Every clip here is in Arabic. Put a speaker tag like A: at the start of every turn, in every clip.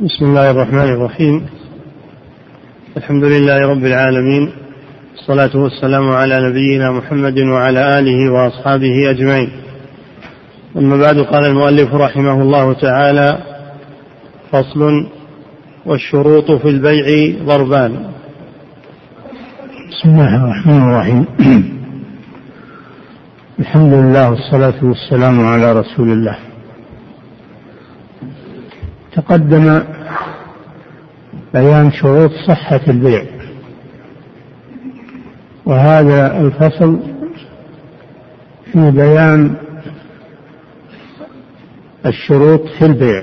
A: بسم الله الرحمن الرحيم. الحمد لله رب العالمين. الصلاة والسلام على نبينا محمد وعلى آله وأصحابه أجمعين. أما بعد قال المؤلف رحمه الله تعالى فصل والشروط في البيع ضربان.
B: بسم الله الرحمن الرحيم. الحمد لله والصلاة والسلام على رسول الله. تقدم بيان شروط صحة البيع. وهذا الفصل في بيان الشروط في البيع.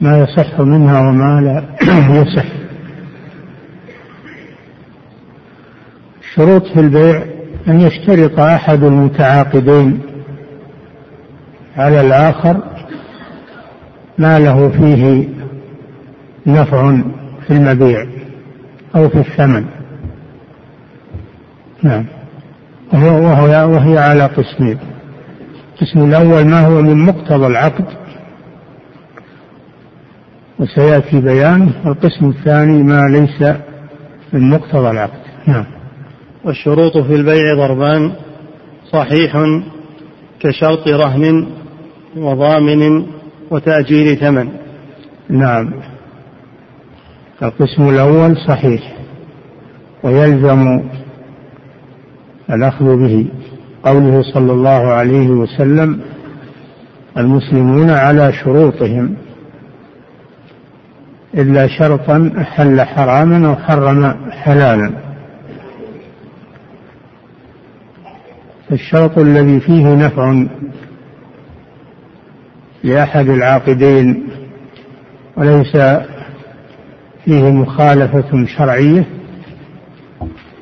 B: ما يصح منها وما لا يصح. الشروط في البيع أن يشترط أحد المتعاقدين على الآخر ما له فيه نفع في المبيع أو في الثمن. نعم. وهو وهو وهي على قسمين. القسم الأول ما هو من مقتضى العقد وسيأتي بيانه والقسم الثاني ما ليس من مقتضى العقد. نعم.
A: والشروط في البيع ضربان. صحيح كشرط رهن وضامن وتأجيل ثمن.
B: نعم. القسم الأول صحيح ويلزم الأخذ به. قوله صلى الله عليه وسلم المسلمون على شروطهم إلا شرطا أحل حراما أو حرم حلالا. فالشرط الذي فيه نفع لأحد العاقدين وليس فيه مخالفة شرعية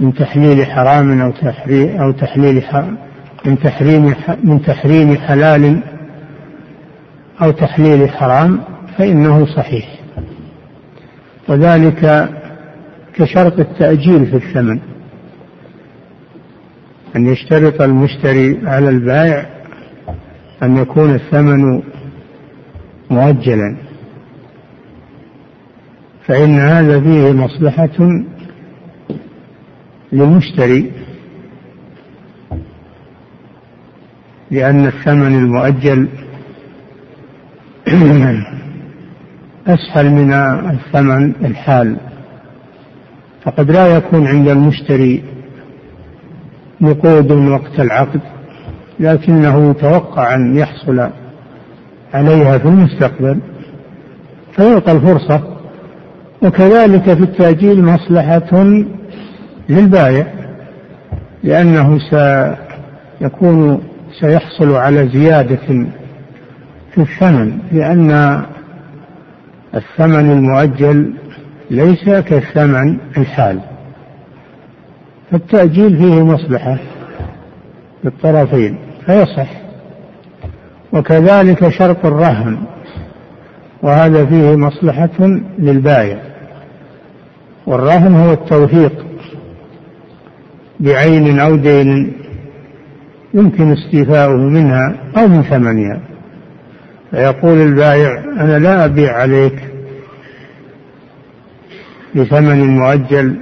B: من تحليل حرام أو تحريم أو تحليل من تحريم من تحريم حلال أو تحليل حرام فإنه صحيح. وذلك كشرط التأجيل في الثمن. أن يشترط المشتري على البائع أن يكون الثمن مؤجلا. فإن هذا فيه مصلحة للمشتري لأن الثمن المؤجل أسهل من الثمن الحال. فقد لا يكون عند المشتري نقود وقت العقد لكنه يتوقع أن يحصل عليها في المستقبل فيعطى الفرصة وكذلك في التأجيل مصلحة للبائع لأنه سيكون سيحصل على زيادة في الثمن لأن الثمن المؤجل ليس كالثمن الحال. فالتأجيل فيه مصلحة للطرفين فيصح. وكذلك شرط الرهن. وهذا فيه مصلحة للبائع والرهن هو التوثيق بعين أو دين يمكن استيفاؤه منها أو من ثمنها. فيقول البائع أنا لا أبيع عليك بثمن مؤجل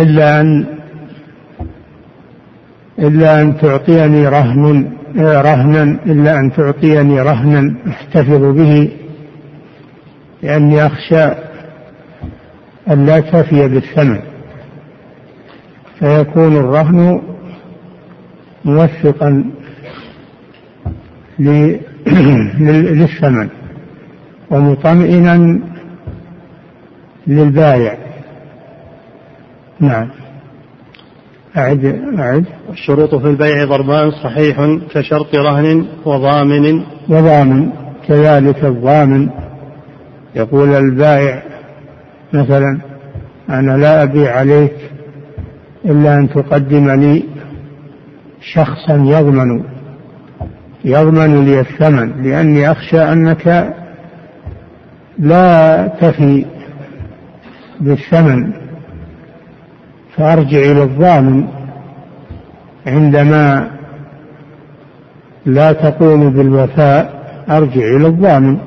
B: إلا أن إلا أن تعطيني رهن رهنا إلا أن تعطيني رهنا أحتفظ به لأني أخشى أن لا تفي بالثمن. فيكون الرهن موثقا للثمن ومطمئنا للبايع. نعم. أعد أعد.
A: الشروط في البيع ضربان صحيح كشرط رهن وضامن.
B: وضامن كذلك الضامن. يقول البائع مثلا أنا لا أبيع عليك إلا أن تقدم لي شخصا يضمن يضمن لي الثمن لأني أخشى أنك لا تفي بالثمن. فأرجع إلى الضامن عندما لا تقوم بالوفاء أرجع إلى الضامن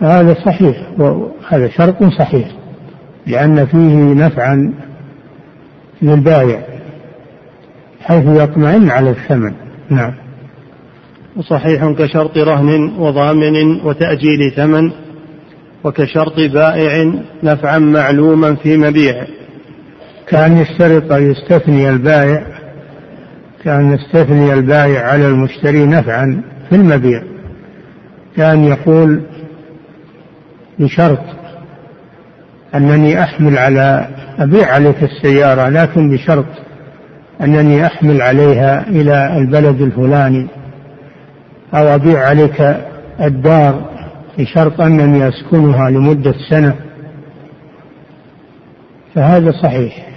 B: هذا صحيح وهذا شرط صحيح لأن فيه نفعا للبائع حيث يطمئن على الثمن. نعم.
A: وصحيح كشرط رهن وضامن وتأجيل ثمن وكشرط بائع نفعا معلوما في مبيع
B: كأن يشترط يستثني البائع كأن يستثني البائع على المشتري نفعا في المبيع. كأن يقول بشرط أنني أحمل على أبيع عليك السيارة لكن بشرط أنني أحمل عليها إلى البلد الفلاني أو أبيع عليك الدار بشرط أنني أسكنها لمدة سنة. فهذا صحيح.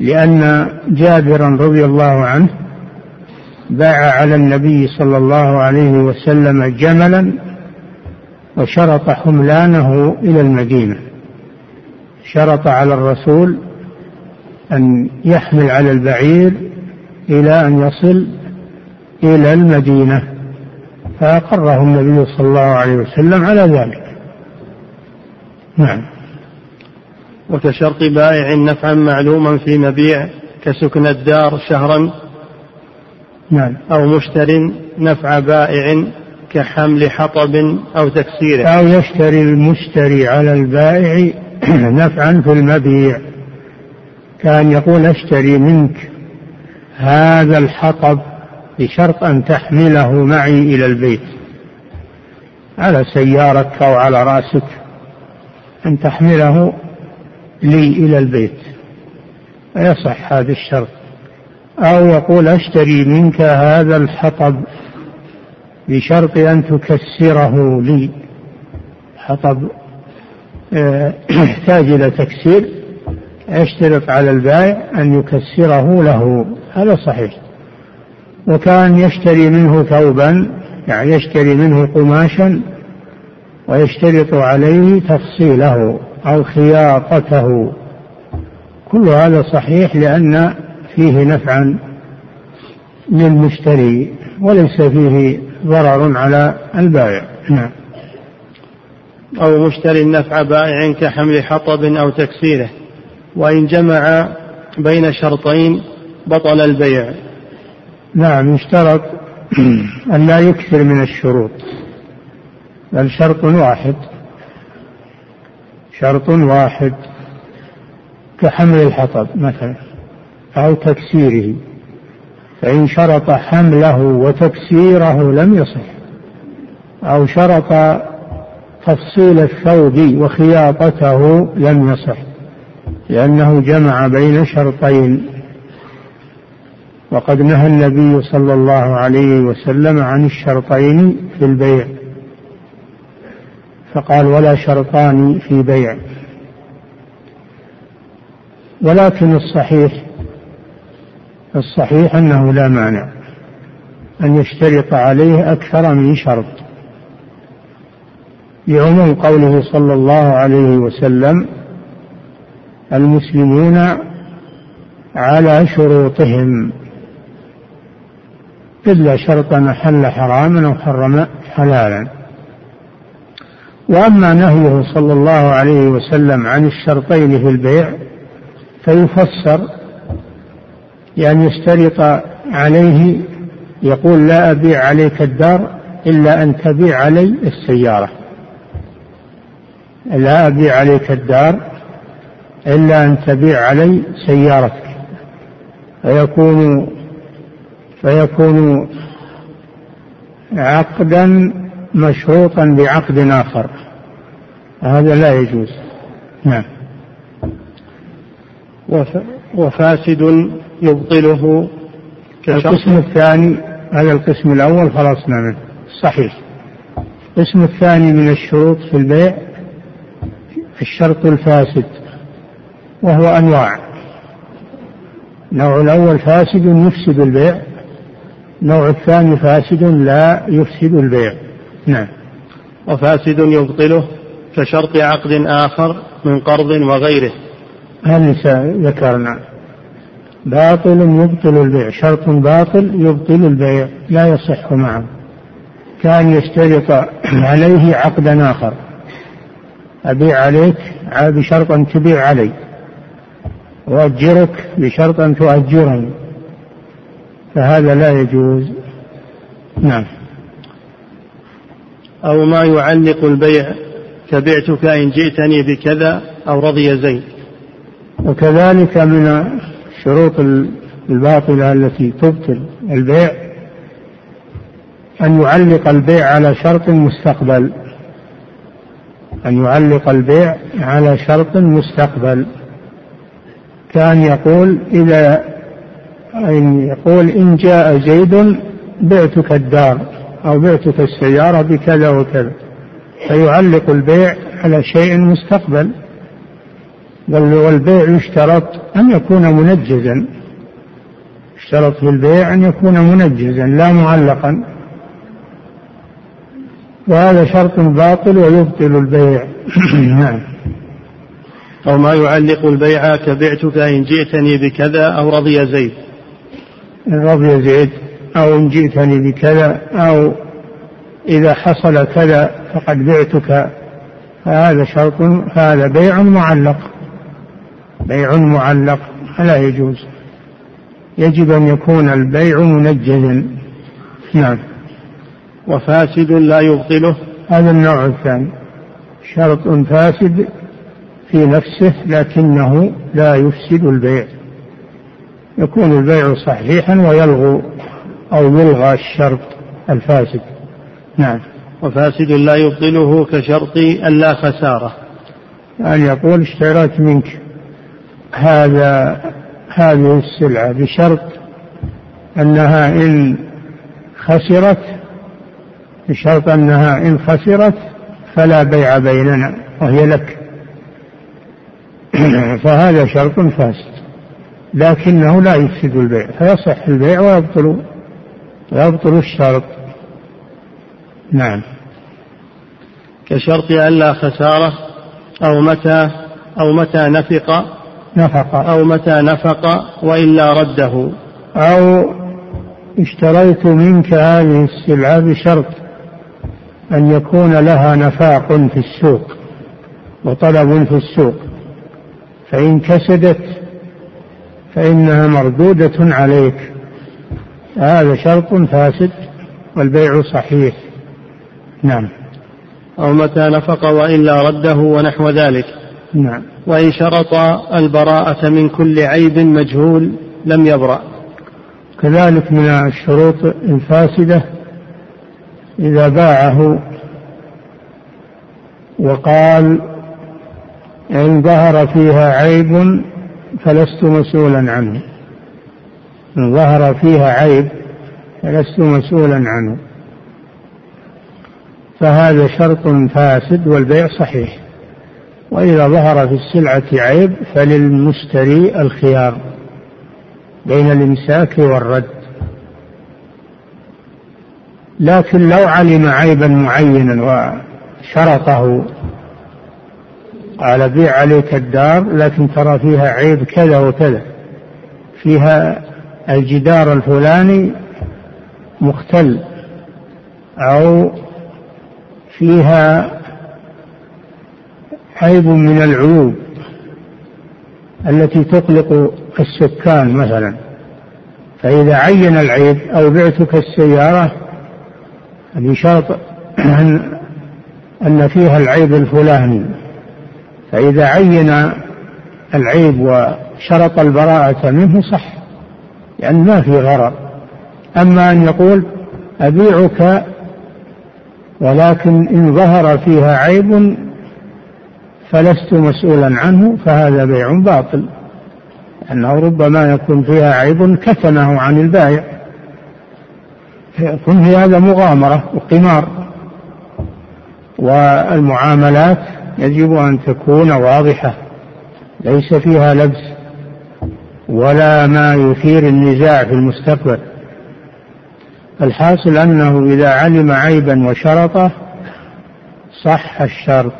B: لأن جابرا رضي الله عنه باع على النبي صلى الله عليه وسلم جملا وشرط حملانه إلى المدينة. شرط على الرسول أن يحمل على البعير إلى أن يصل إلى المدينة فأقره النبي صلى الله عليه وسلم على ذلك. نعم.
A: وكشرط بائع نفعا معلوما في مبيع كسكن الدار شهرا.
B: نعم.
A: أو مشتر نفع بائع كحمل حطب أو تكسيره
B: أو يشتري المشتري على البائع نفعا في المبيع. كأن يقول اشتري منك هذا الحطب بشرط أن تحمله معي إلى البيت. على سيارتك أو على رأسك أن تحمله لي إلى البيت. فيصح هذا الشرط. أو يقول أشتري منك هذا الحطب بشرط أن تكسره لي. حطب آه، يحتاج إلى تكسير. يشترط على البائع أن يكسره له. هذا صحيح. وكان يشتري منه ثوبا يعني يشتري منه قماشا ويشترط عليه تفصيله. أو خياطته. كل هذا صحيح لأن فيه نفعا للمشتري وليس فيه ضرر على البائع. نعم.
A: أو مشتري النفع بائع كحمل حطب أو تكسيره وإن جمع بين شرطين بطل البيع.
B: نعم يشترط أن لا يكثر من الشروط بل شرط واحد. شرط واحد كحمل الحطب مثلا أو تكسيره. فإن شرط حمله وتكسيره لم يصح أو شرط تفصيل الثوب وخياطته لم يصح لأنه جمع بين شرطين. وقد نهى النبي صلى الله عليه وسلم عن الشرطين في البيع. فقال ولا شرطان في بيع. ولكن الصحيح الصحيح أنه لا مانع أن يشترط عليه أكثر من شرط. لعموم قوله صلى الله عليه وسلم المسلمون على شروطهم. إلا شرطا أحل حراما أو حرم حلالا. وأما نهيه صلى الله عليه وسلم عن الشرطين في البيع فيفسر يعني يشترط عليه يقول لا أبيع عليك الدار إلا أن تبيع علي السيارة. لا أبيع عليك الدار إلا أن تبيع علي سيارتك. فيكون فيكون عقدا مشروطا بعقد آخر. هذا لا يجوز. نعم.
A: وفاسد يبطله
B: القسم الثاني هذا القسم الأول خلصنا منه. صحيح. القسم الثاني من الشروط في البيع الشرط الفاسد وهو أنواع. النوع الأول فاسد يفسد البيع النوع الثاني فاسد لا يفسد البيع. نعم.
A: وفاسد يبطله كشرط عقد آخر من قرض وغيره.
B: هل ذكرنا باطل يبطل البيع. شرط باطل يبطل البيع. لا يصح معه. كان يشترط عليه عقدا آخر. أبيع عليك بشرط أن تبيع علي. وأجرك بشرط أن تؤجرني فهذا لا يجوز. نعم.
A: أو ما يعلق البيع كبعتك إن جئتني بكذا أو رضي زيد.
B: وكذلك من الشروط الباطلة التي تبطل البيع أن يعلق البيع على شرط مستقبل. أن يعلق البيع على شرط مستقبل. كأن يقول إذا أن يقول إن جاء زيد بعتك الدار. أو بعتك السيارة بكذا وكذا. فيعلق البيع على شيء مستقبل. والبيع يشترط أن يكون منجزا. اشترط في البيع أن يكون منجزا لا معلقا. وهذا شرط باطل ويبطل البيع. نعم.
A: أو ما يعلق البيع كبعتك إن جئتني بكذا أو رضي زيد
B: إن رضي زيد. أو إن جئتني بكذا أو إذا حصل كذا فقد بعتك. فهذا شرط هذا بيع معلق. بيع معلق فلا يجوز. يجب أن يكون البيع منجزا. نعم.
A: وفاسد لا يبطله.
B: هذا النوع الثاني. شرط فاسد في نفسه لكنه لا يفسد البيع. يكون البيع صحيحا ويلغو. أو يلغى الشرط الفاسد. نعم.
A: وفاسد لا يبطله كشرط ألا خسارة.
B: أن يقول اشتريت منك هذا هذه السلعة بشرط أنها إن خسرت بشرط أنها إن خسرت فلا بيع بيننا وهي لك. فهذا شرط فاسد لكنه لا يفسد البيع فيصح البيع ويبطل. ويبطل الشرط. نعم.
A: كشرط ألا خسارة أو متى أو متى نفق
B: نفق.
A: أو متى نفق وإلا رده.
B: أو اشتريت منك هذه السلعة بشرط أن يكون لها نفاق في السوق وطلب في السوق. فإن كسدت فإنها مردودة عليك. هذا شرط فاسد والبيع صحيح. نعم.
A: أو متى نفق وإلا رده ونحو ذلك.
B: نعم.
A: وإن شرط البراءة من كل عيب مجهول لم يبرأ.
B: كذلك من الشروط الفاسدة إذا باعه وقال إن ظهر فيها عيب فلست مسؤولا عنه. ظهر فيها عيب فلست مسؤولا عنه. فهذا شرط فاسد والبيع صحيح. وإذا ظهر في السلعة عيب فللمشتري الخيار بين الإمساك والرد. لكن لو علم عيبا معينا وشرطه قال بيع عليك الدار لكن ترى فيها عيب كذا وكذا. فيها الجدار الفلاني مختل أو فيها عيب من العيوب التي تقلق السكان مثلا. فإذا عين العيب أو بعتك السيارة بشرط أن فيها العيب الفلاني. فإذا عين العيب وشرط البراءة منه صح. لأن ما في غرر. أما أن يقول أبيعك ولكن إن ظهر فيها عيب فلست مسؤولا عنه فهذا بيع باطل. أنه ربما يكون فيها عيب كتمه عن البائع. فيكون في هذا مغامرة وقمار. والمعاملات يجب أن تكون واضحة. ليس فيها لبس. ولا ما يثير النزاع في المستقبل. الحاصل أنه إذا علم عيبا وشرطه صح الشرط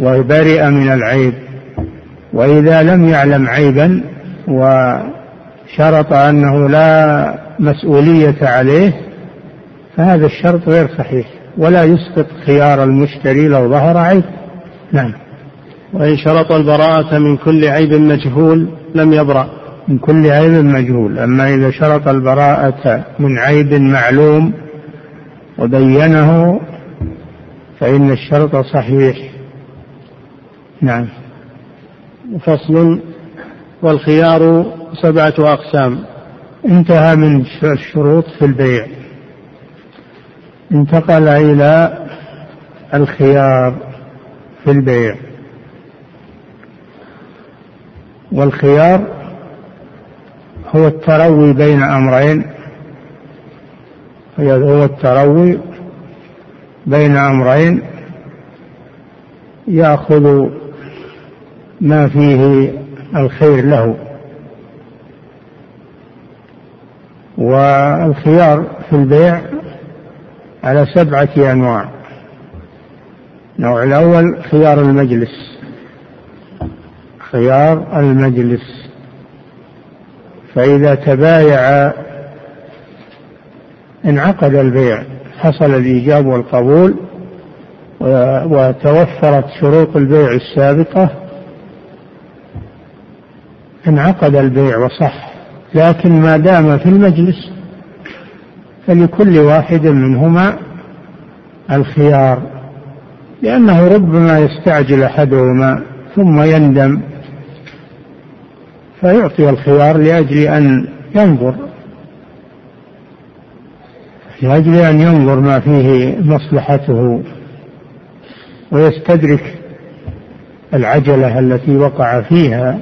B: وبرئ من العيب. وإذا لم يعلم عيبا شرط أنه لا مسؤولية عليه فهذا الشرط غير صحيح. ولا يسقط خيار المشتري لو ظهر عيب. نعم.
A: وإن شرط البراءة من كل عيب مجهول لم يبرأ.
B: من كل عيب مجهول. أما إذا شرط البراءة من عيب معلوم وبينه فإن الشرط صحيح. نعم.
A: فصل. والخيار سبعة أقسام.
B: انتهى من الشروط في البيع. انتقل إلى الخيار في البيع. والخيار هو التروي بين أمرين. هو التروي بين أمرين. يأخذ ما فيه الخير له. والخيار في البيع على سبعة أنواع. النوع الأول خيار المجلس. خيار المجلس. فإذا تبايع انعقد البيع حصل الإيجاب والقبول وتوفرت شروط البيع السابقة انعقد البيع وصح. لكن ما دام في المجلس فلكل واحد منهما الخيار لأنه ربما يستعجل أحدهما ثم يندم فيعطي الخيار لأجل أن ينظر. لأجل أن ينظر ما فيه مصلحته ويستدرك العجلة التي وقع فيها.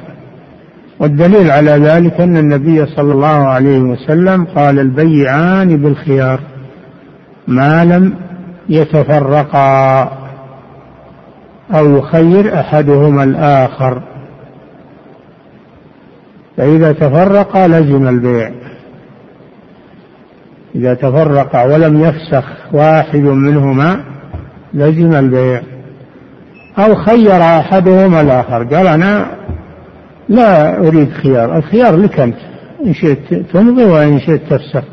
B: والدليل على ذلك أن النبي صلى الله عليه وسلم قال البيعان بالخيار ما لم يتفرقا أو يخير أحدهما الآخر. فإذا تفرقا لزم البيع. إذا تفرقا ولم يفسخ واحد منهما لزم البيع. أو خير أحدهما الآخر. قال أنا لا أريد خيار. الخيار لك أنت. إن شئت تمضي وإن شئت تفسخ.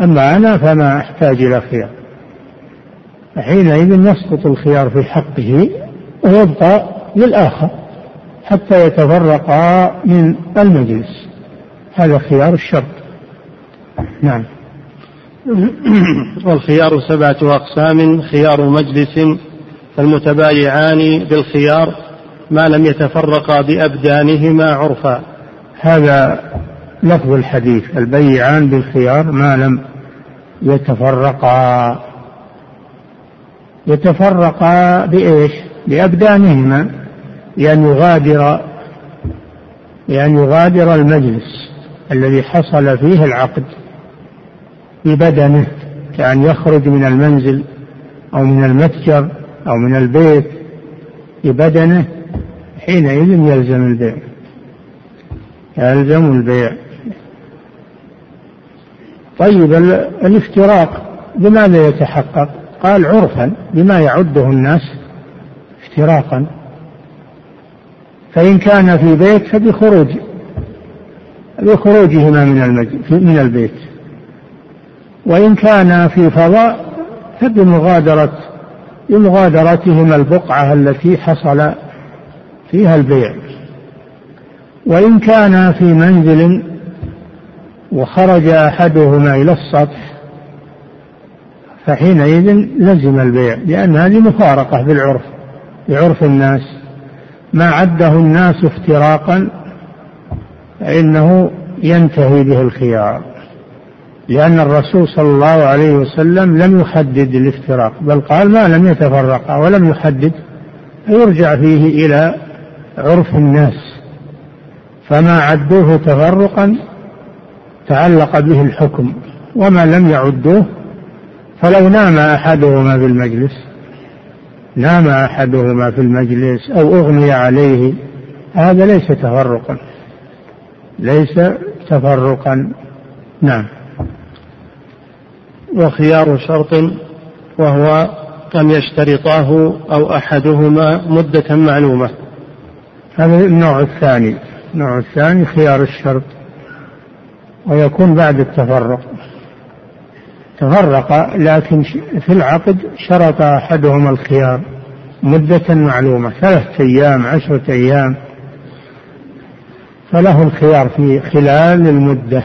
B: أما أنا فما أحتاج إلى خيار. حينئذ يسقط الخيار في حقه ويبقى للآخر. حتى يتفرقا من المجلس. هذا خيار الشرط. نعم.
A: والخيار سبعة أقسام خيار مجلس فالمتبايعان بالخيار ما لم يتفرقا بأبدانهما عرفا.
B: هذا لفظ الحديث البيعان بالخيار ما لم يتفرقا. يتفرقا بإيش؟ بأبدانهما. لأن يغادر لأن يغادر المجلس الذي حصل فيه العقد ببدنه كأن يخرج من المنزل أو من المتجر أو من البيت ببدنه حينئذ يلزم البيع. يلزم البيع. طيب الافتراق بماذا يتحقق؟ قال عرفا بما يعده الناس افتراقا. فإن كان في بيت فبخروج بخروجهما من من البيت. وإن كان في فضاء فبمغادرة بمغادرتهما البقعة التي حصل فيها البيع. وإن كان في منزل وخرج أحدهما إلى السطح فحينئذ لزم البيع لأن هذه مفارقة بالعرف بعرف الناس. ما عده الناس افتراقا فإنه ينتهي به الخيار لأن الرسول صلى الله عليه وسلم لم يحدد الافتراق بل قال ما لم يتفرقا ولم يحدد فيرجع فيه إلى عرف الناس فما عدوه تفرقا تعلق به الحكم وما لم يعدوه فلو نام أحدهما في المجلس نام أحدهما في المجلس أو أغمي عليه. هذا ليس تفرقا. ليس تفرقا. نعم.
A: وخيار شرط وهو أن يشترطاه أو أحدهما مدة معلومة.
B: هذا النوع الثاني. النوع الثاني خيار الشرط. ويكون بعد التفرق. تفرق لكن في العقد شرط أحدهما الخيار مدة معلومة ثلاثة أيام عشرة أيام. فله الخيار في خلال المدة.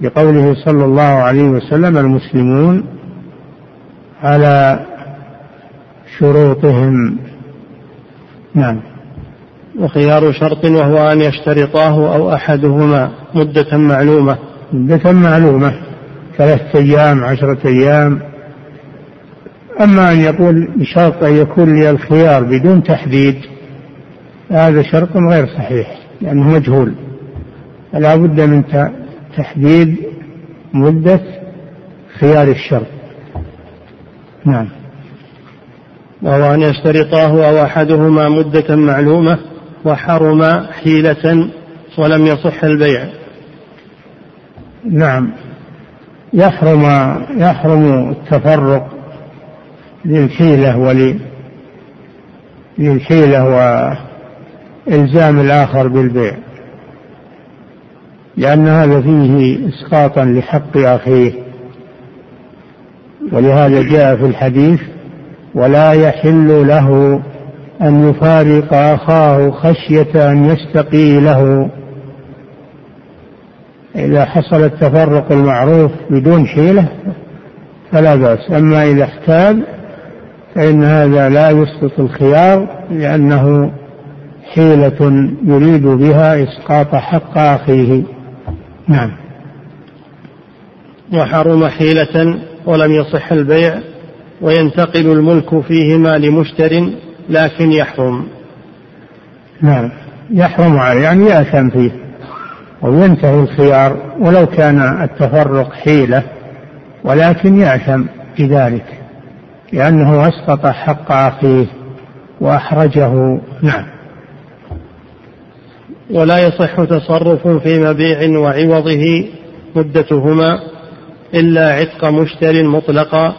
B: لقوله صلى الله عليه وسلم المسلمون على شروطهم. نعم.
A: وخيار شرط وهو أن يشترطاه أو أحدهما مدة معلومة.
B: مدة معلومة. ثلاثة أيام عشرة أيام. أما أن يقول بشرط أن يكون لي الخيار بدون تحديد هذا شرط غير صحيح لأنه مجهول. فلا بد من تحديد مدة خيار الشرط. نعم.
A: وهو أن يشترطاه أو أحدهما مدة معلومة وحرم حيلة ولم يصح البيع.
B: نعم. يحرم يحرم التفرق للحيلة ول للحيلة وإلزام الآخر بالبيع. لأن هذا فيه إسقاطا لحق أخيه. ولهذا جاء في الحديث ولا يحل له أن يفارق أخاه خشية أن يستقي له إذا حصل التفرق المعروف بدون حيلة فلا بأس. أما إذا احتاج فإن هذا لا يسقط الخيار لأنه حيلة يريد بها إسقاط حق أخيه. نعم.
A: وحرم حيلة ولم يصح البيع وينتقل الملك فيهما لمشتر لكن يحرم.
B: نعم. يحرم عليه. يعني يأثم فيه. وينتهي الخيار ولو كان التفرق حيلة ولكن يأثم بذلك لأنه أسقط حق أخيه وأحرجه. نعم.
A: ولا يصح تصرف في مبيع وعوضه مدتهما إلا عتق مشتر مطلقا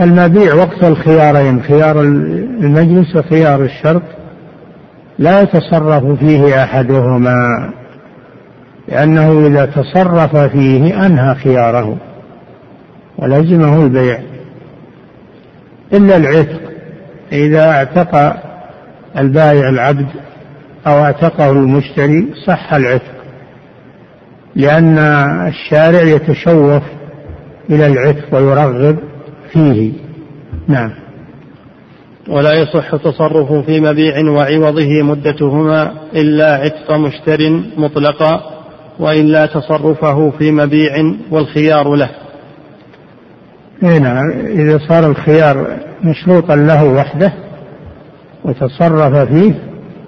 B: المبيع وقت الخيارين خيار المجلس وخيار الشرط لا يتصرف فيه أحدهما لأنه إذا تصرف فيه أنهى خياره ولزمه البيع. إلا العتق إذا اعتق البائع العبد أو اعتقه المشتري صح العتق لأن الشارع يتشوف إلى العتق ويرغب فيه. نعم.
A: ولا يصح تصرف في مبيع وعوضه مدتهما إلا عتق مشتر مطلقا وإلا تصرفه في مبيع والخيار له.
B: نعم إذا صار الخيار مشروطا له وحده وتصرف فيه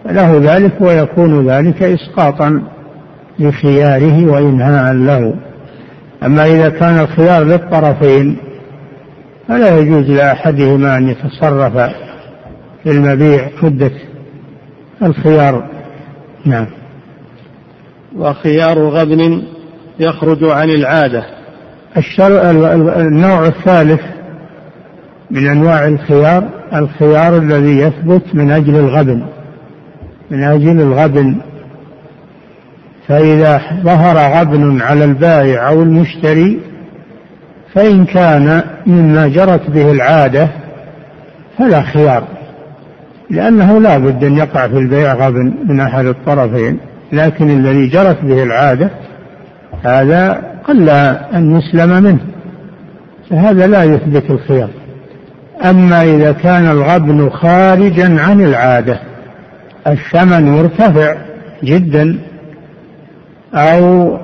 B: له ذلك ويكون ذلك إسقاطا لخياره وإنهاء له. أما إذا كان الخيار للطرفين فلا يجوز لأحدهما أن يتصرف في المبيع مدة الخيار. نعم.
A: وخيار غبن يخرج عن العادة.
B: الشر... النوع الثالث من أنواع الخيار الخيار الذي يثبت من أجل الغبن. من أجل الغبن. فإذا ظهر غبن على البائع أو المشتري فإن كان مما جرت به العادة فلا خيار. لأنه لا بد أن يقع في البيع غبن من أحد الطرفين لكن الذي جرت به العادة هذا قل أن يسلم منه فهذا لا يثبت الخيار. أما إذا كان الغبن خارجا عن العادة الثمن مرتفع جدا أو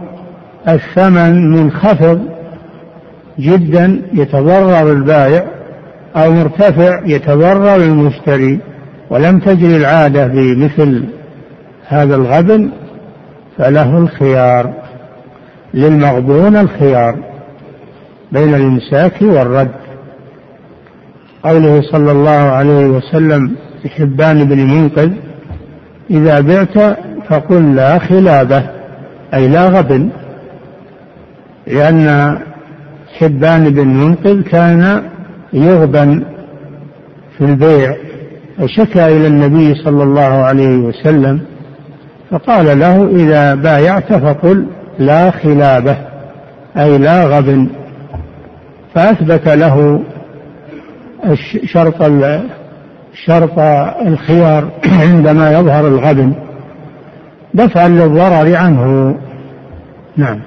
B: الثمن منخفض جدا يتضرر البائع أو مرتفع يتضرر المشتري. ولم تجري العادة بمثل هذا الغبن فله الخيار. للمغبون الخيار بين الإمساك والرد. قوله صلى الله عليه وسلم لحبان بن منقذ إذا بعت فقل لا خلابة أي لا غبن. لأن حبان بن منقذ كان يغبن في البيع. فشكى إلى النبي صلى الله عليه وسلم فقال له إذا بايعت فقل لا خلابة أي لا غبن. فأثبت له شرط شرط الخيار عندما يظهر الغبن. دفعا للضرر عنه. نعم.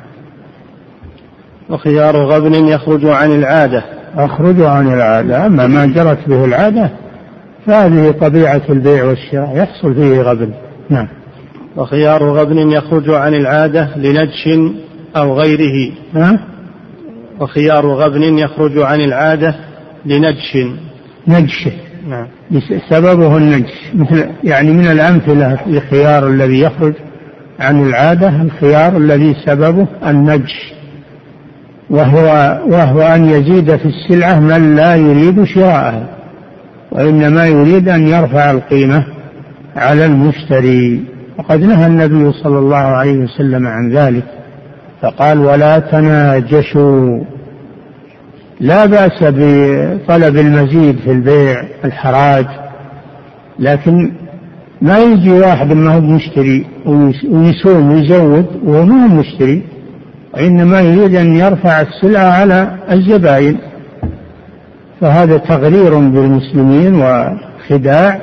A: وخيار غبن يخرج عن العادة.
B: أخرج عن العادة. أما ما جرت به العادة فهذه طبيعة البيع والشراء يحصل فيه غبن. نعم.
A: وخيار غبن يخرج عن العادة لنجش أو غيره.
B: ها؟
A: وخيار غبن يخرج عن العادة لنجش.
B: نجش.
A: نعم.
B: سببه النجش. مثل يعني من الأمثلة الخيار الذي يخرج عن العادة الخيار الذي سببه النجش. وهو وهو أن يزيد في السلعة من لا يريد شراءها. وإنما يريد أن يرفع القيمة على المشتري. وقد نهى النبي صلى الله عليه وسلم عن ذلك فقال ولا تناجشوا. لا بأس بطلب المزيد في البيع الحراج لكن ما يجي واحد ما هو مشتري ويسوم ويزود وهو ما هو مشتري وإنما يريد أن يرفع السلعة على الزبائن فهذا تغرير بالمسلمين وخداع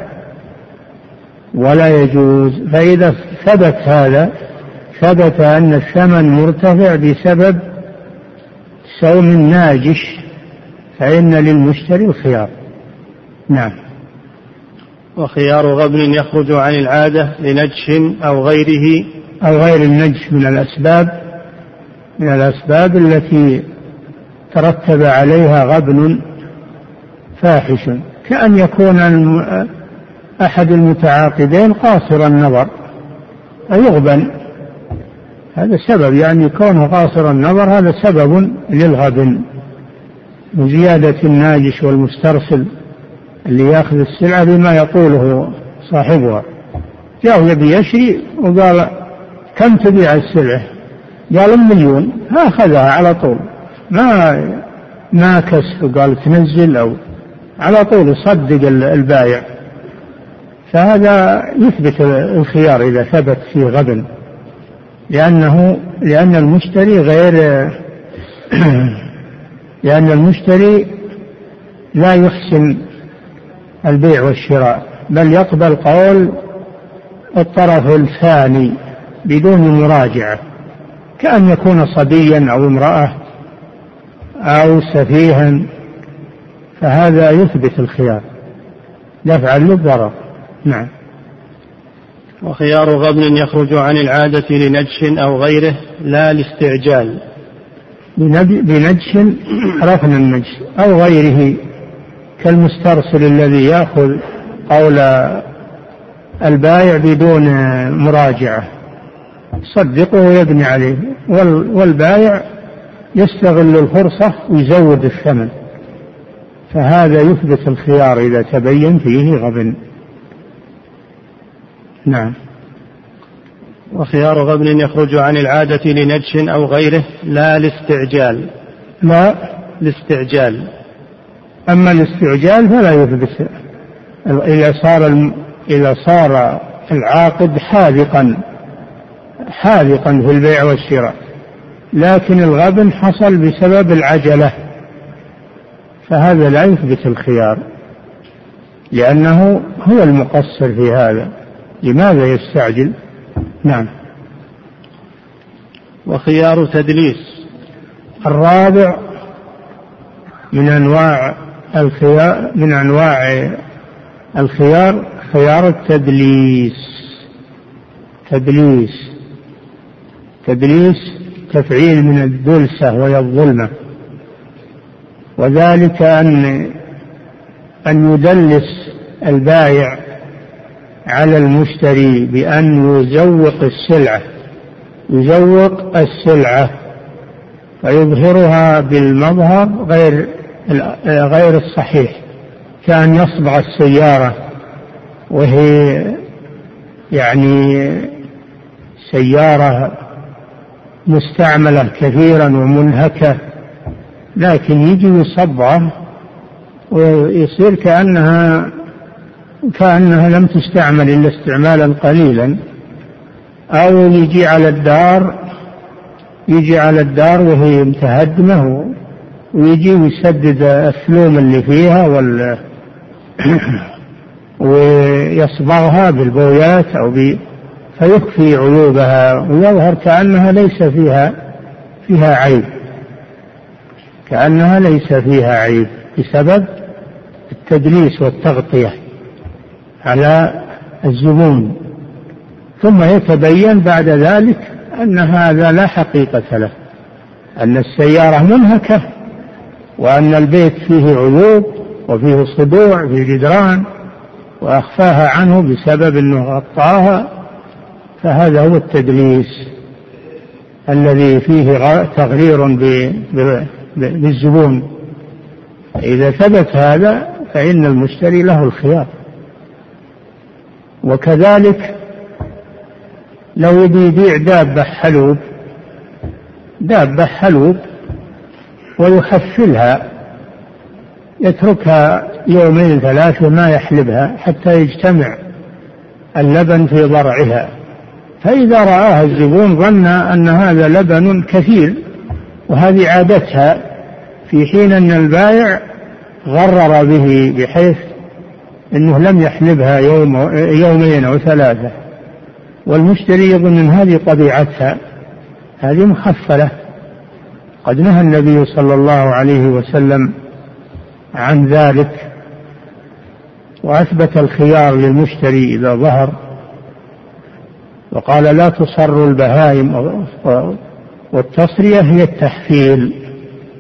B: ولا يجوز. فإذا ثبت هذا ثبت أن الثمن مرتفع بسبب سوم ناجش فإن للمشتري الخيار. نعم.
A: وخيار غبن يخرج عن العادة لنجش أو غيره.
B: أو غير النجش من الأسباب من الأسباب التي ترتب عليها غبن فاحش. كأن يكون أحد المتعاقدين قاصر النظر. فيغبن. هذا سبب يعني كونه قاصر النظر هذا سبب للغبن. وزيادة الناجش والمسترسل اللي يأخذ السلعة بما يقوله صاحبها. جاء يبي يشري وقال كم تبيع السلعة؟ قال المليون أخذها على طول. ما ما كس وقال تنزل أو على طول يصدق البايع. فهذا يثبت الخيار إذا ثبت في غبن. لأنه لأن المشتري غير لأن المشتري لا يحسن البيع والشراء بل يقبل قول الطرف الثاني بدون مراجعة. كأن يكون صبيا أو امرأة أو سفيها فهذا يثبت الخيار. دفعا للضرر نعم.
A: وخيار غبن يخرج عن العادة لنجش أو غيره لا لاستعجال.
B: بنجش عرفنا النجش أو غيره كالمسترسل الذي يأخذ قول البايع بدون مراجعة. يصدقه ويبني عليه والبايع يستغل الفرصة ويزود الثمن. فهذا يثبت الخيار إذا تبين فيه غبن. نعم.
A: وخيار غبن يخرج عن العادة لنجش أو غيره لا لاستعجال.
B: لا.
A: لاستعجال.
B: أما الاستعجال فلا يثبت. إذا صار إذا صار العاقد حاذقا حاذقا في البيع والشراء. لكن الغبن حصل بسبب العجلة. فهذا لا يثبت الخيار لأنه هو المقصر في هذا. لماذا يستعجل؟ نعم.
A: وخيار تدليس.
B: الرابع من أنواع الخيار من أنواع الخيار خيار التدليس. تدليس. تدليس تفعيل من الدلسة وهي الظلمة. وذلك أن أن يدلس البائع على المشتري بأن يزوق السلعة يزوق السلعة فيظهرها بالمظهر غير غير الصحيح كأن يصبغ السيارة وهي يعني سيارة مستعملة كثيرا ومنهكة. لكن يجي يصبغه ويصير كأنها كأنها لم تستعمل إلا استعمالا قليلا. أو يجي على الدار يجي على الدار وهي متهدمة ويجي ويسدد السلوم اللي فيها وال ويصبغها بالبويات أو ب... فيخفي عيوبها ويظهر كأنها ليس فيها فيها عيب. كأنها ليس فيها عيب بسبب التدليس والتغطية على الزبون. ثم يتبين بعد ذلك أن هذا لا حقيقة له أن السيارة منهكة وأن البيت فيه عيوب وفيه صدوع في جدران وأخفاها عنه بسبب أنه غطاها. فهذا هو التدليس الذي فيه تغرير بالزبون إذا ثبت هذا فإن المشتري له الخيار. وكذلك لو يبي يبيع دابة حلوب دابة حلوب ويحفلها يتركها يومين ثلاثة ما يحلبها حتى يجتمع اللبن في ضرعها. فإذا رآها الزبون ظن أن هذا لبن كثير وهذه عادتها في حين أن البائع غرر به بحيث أنه لم يحلبها يوم يومين أو ثلاثة. والمشتري يظن أن هذه طبيعتها هذه محفلة قد نهى النبي صلى الله عليه وسلم عن ذلك وأثبت الخيار للمشتري إذا ظهر وقال لا تصر البهائم والتصرية هي التحفيل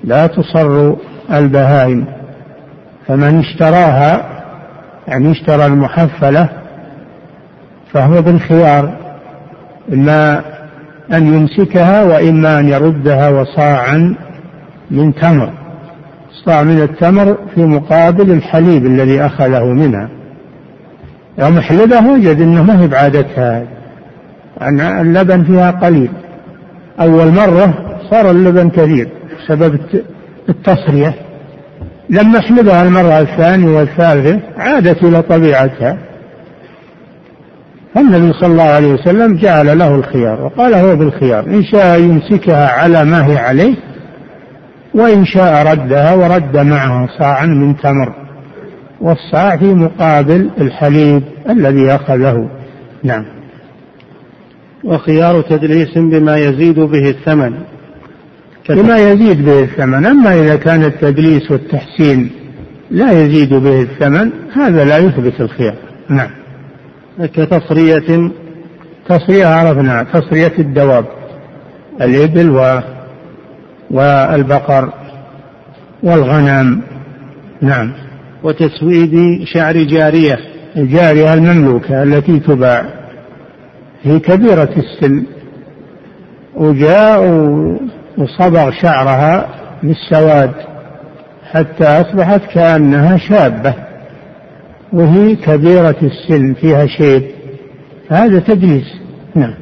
B: لا تصر البهائم. فمن اشتراها يعني اشترى المحفلة فهو بالخيار إما أن يمسكها وإما أن يردها وصاعا من تمر. صاع من التمر في مقابل الحليب الذي أخذه منها. يوم حلبه وجد أنه ما هي بعادتها. أن اللبن فيها قليل. أول مرة صار اللبن كثير بسبب التصرية لما حلبها المرة الثانية والثالثة عادت إلى طبيعتها. فالنبي صلى الله عليه وسلم جعل له الخيار وقال هو بالخيار إن شاء يمسكها على ما هي عليه وإن شاء ردها ورد معها صاعا من تمر. والصاع في مقابل الحليب الذي أخذه. نعم.
A: وخيار تدليس بما يزيد به الثمن.
B: بما يزيد به الثمن. أما إذا كان التدليس والتحسين لا يزيد به الثمن هذا لا يثبت الخيار. نعم.
A: كتصرية
B: تصرية عرفنا. تصرية الدواب. الإبل و والبقر والغنم. نعم.
A: وتسويد شعر جارية.
B: الجارية المملوكة التي تباع. هي كبيرة السن وجاء وصبغ شعرها بالسواد حتى أصبحت كأنها شابة وهي كبيرة السن فيها شيب. هذا تدليس. نعم.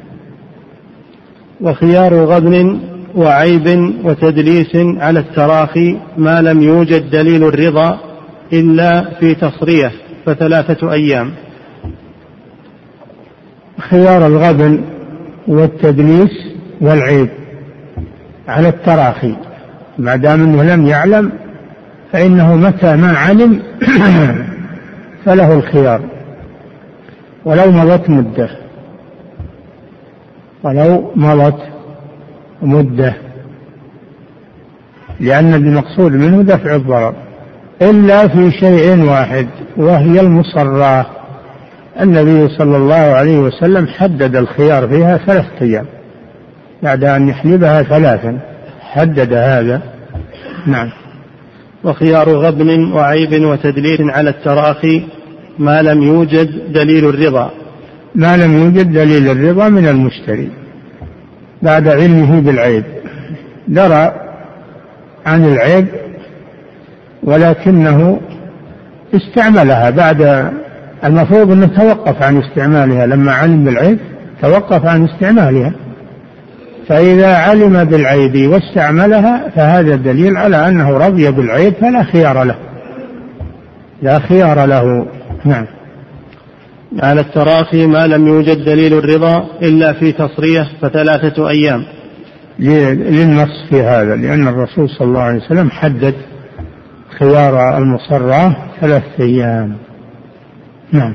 A: وخيار غبن وعيب وتدليس على التراخي ما لم يوجد دليل الرضا إلا في تصرية فثلاثة أيام.
B: خيار الغبن والتدليس والعيب على التراخي. ما دام إنه لم يعلم فإنه متى ما علم فله الخيار. ولو مضت مدة. ولو مضت مدة. لأن المقصود منه دفع الضرر. إلا في شيء واحد وهي المصراه النبي صلى الله عليه وسلم حدد الخيار فيها ثلاثة أيام. بعد أن يحلبها ثلاثا. حدد هذا. نعم.
A: وخيار غبن وعيب وتدليل على التراخي ما لم يوجد دليل الرضا.
B: ما لم يوجد دليل الرضا من المشتري. بعد علمه بالعيب. درى عن العيب ولكنه استعملها بعد المفروض أنه توقف عن استعمالها لما علم بالعيب توقف عن استعمالها. فإذا علم بالعيب واستعملها فهذا دليل على أنه رضي بالعيب فلا خيار له. لا خيار له. نعم.
A: على التراخي ما لم يوجد دليل الرضا إلا في تصرية فثلاثة أيام.
B: للنص في هذا لأن الرسول صلى الله عليه وسلم حدد خيار المصراه ثلاثة أيام. نعم.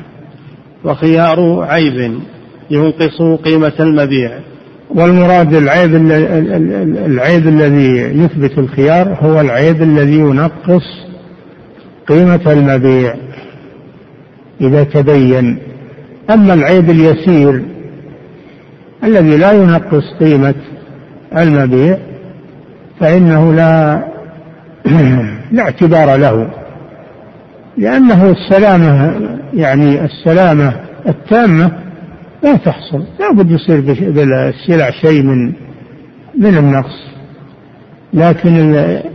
A: وخيار عيب ينقص قيمة المبيع.
B: والمراد العيب العيب الذي يثبت الخيار هو العيب الذي ينقص قيمة المبيع. إذا تبين. أما العيب اليسير الذي لا ينقص قيمة المبيع فإنه لا لا اعتبار له. لأنه السلامة يعني السلامة التامة لا تحصل. لا بد يصير بالسلع شيء من من النقص. لكن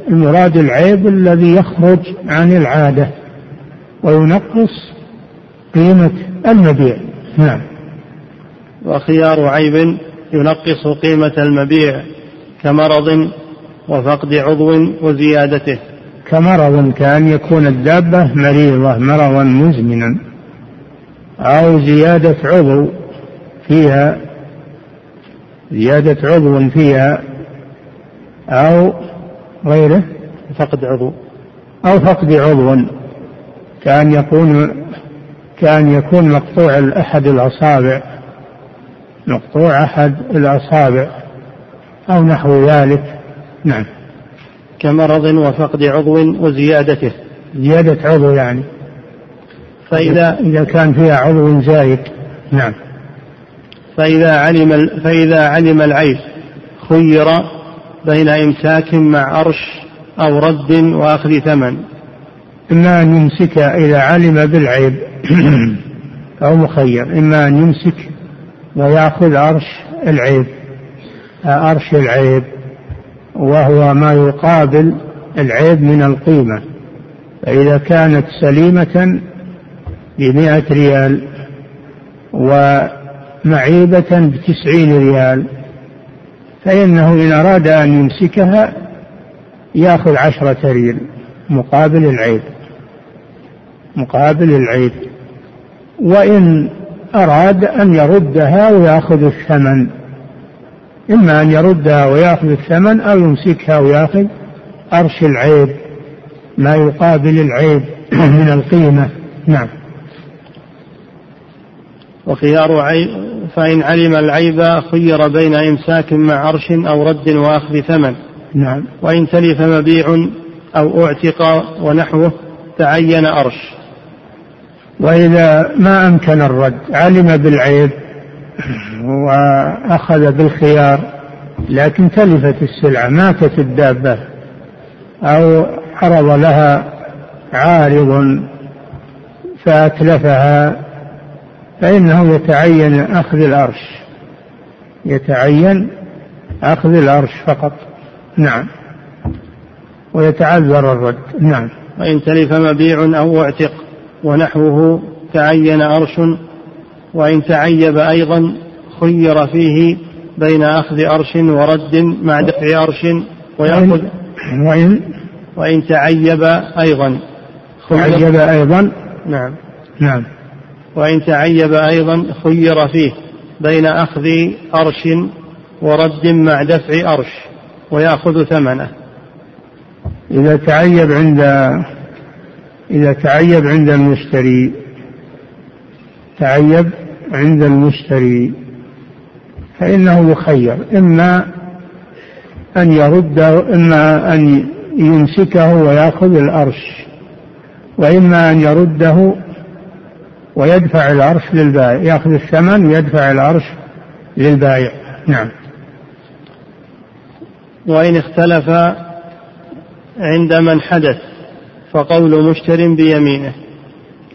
B: المراد العيب الذي يخرج عن العادة وينقص قيمة المبيع. نعم.
A: وخيار عيب ينقص قيمة المبيع كمرض وفقد عضو وزيادته.
B: كمرض كأن يكون الدابة مريضة مرضا مزمنا أو زيادة عضو فيها زيادة عضو فيها أو غيره
A: فقد عضو
B: أو فقد عضو. كأن يكون كأن يكون مقطوع أحد الأصابع مقطوع أحد الأصابع أو نحو ذلك. نعم.
A: كمرض وفقد عضو وزيادته.
B: زيادة عضو يعني. فإذا إذا كان فيها عضو زايد. نعم.
A: فإذا علم فإذا علم العيب خير بين إمساك مع أرش أو رد وأخذ ثمن.
B: إما أن يمسك إذا علم بالعيب أو مخير. إما أن يمسك ويأخذ أرش العيب. أرش العيب. وهو ما يقابل العيب من القيمة فإذا كانت سليمة بمئة ريال ومعيبة بتسعين ريال فإنه إن أراد أن يمسكها يأخذ عشرة ريال مقابل العيب مقابل العيب. وإن أراد أن يردها ويأخذ الثمن. إما أن يردها ويأخذ الثمن أو يمسكها ويأخذ أرش العيب ما يقابل العيب من القيمة. نعم.
A: وخيار عيب فإن علم العيب خير بين إمساك مع عرش أو رد وأخذ ثمن.
B: نعم.
A: وإن تلف مبيع أو أعتق ونحوه تعين أرش
B: وإذا ما أمكن الرد علم بالعيب وأخذ بالخيار لكن تلفت السلعة ماتت الدابة أو عرض لها عارض فأتلفها فإنه يتعين أخذ الأرش يتعين أخذ الأرش فقط. نعم. ويتعذر الرد. نعم.
A: وإن تلف مبيع أو اعتق ونحوه تعين أرش وإن تعيب أيضا خير فيه بين أخذ أرش ورد مع دفع أرش ويأخذ
B: وإن
A: وإن تعيب أيضا
B: تعيب أيضا؟
A: نعم.
B: نعم.
A: وإن تعيب أيضا خير فيه بين أخذ أرش ورد مع دفع أرش ويأخذ ثمنه.
B: إذا تعيب عند إذا تعيب عند المشتري تعيب عند المشتري فإنه يخير. إما أن يرد إما أن يمسكه ويأخذ الأرش وإما أن يرده ويدفع الأرش للبائع يأخذ الثمن ويدفع الأرش للبائع. نعم.
A: وإن اختلف عند من حدث فقول مشتر بيمينه.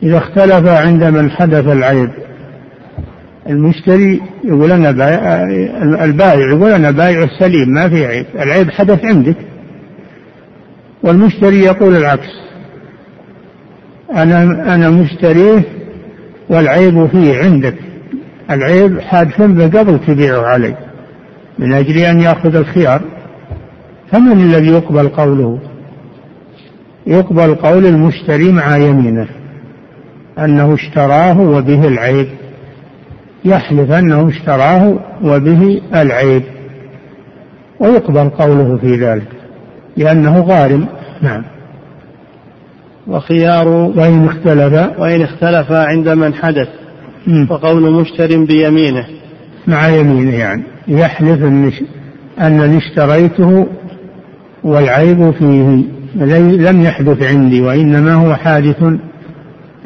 B: إذا اختلف عند من حدث العيب. المشتري يقول أنا بايع البائع يقول أنا بايع السليم ما في عيب العيب حدث عندك. والمشتري يقول العكس. أنا أنا مشتريه والعيب فيه عندك. العيب حادث قبل تبيعه علي. من أجل أن يأخذ الخيار. فمن الذي يقبل قوله؟ يقبل قول المشتري مع يمينه أنه اشتراه وبه العيب. يحلف أنه اشتراه وبه العيب. ويقبل قوله في ذلك لأنه غارم نعم.
A: وخيار
B: وإن اختلف.
A: وإن اختلف عند من حدث فقول مشتر بيمينه.
B: مع يمينه يعني. يحلف أنني اشتريته والعيب فيه. لم يحدث عندي وإنما هو حادث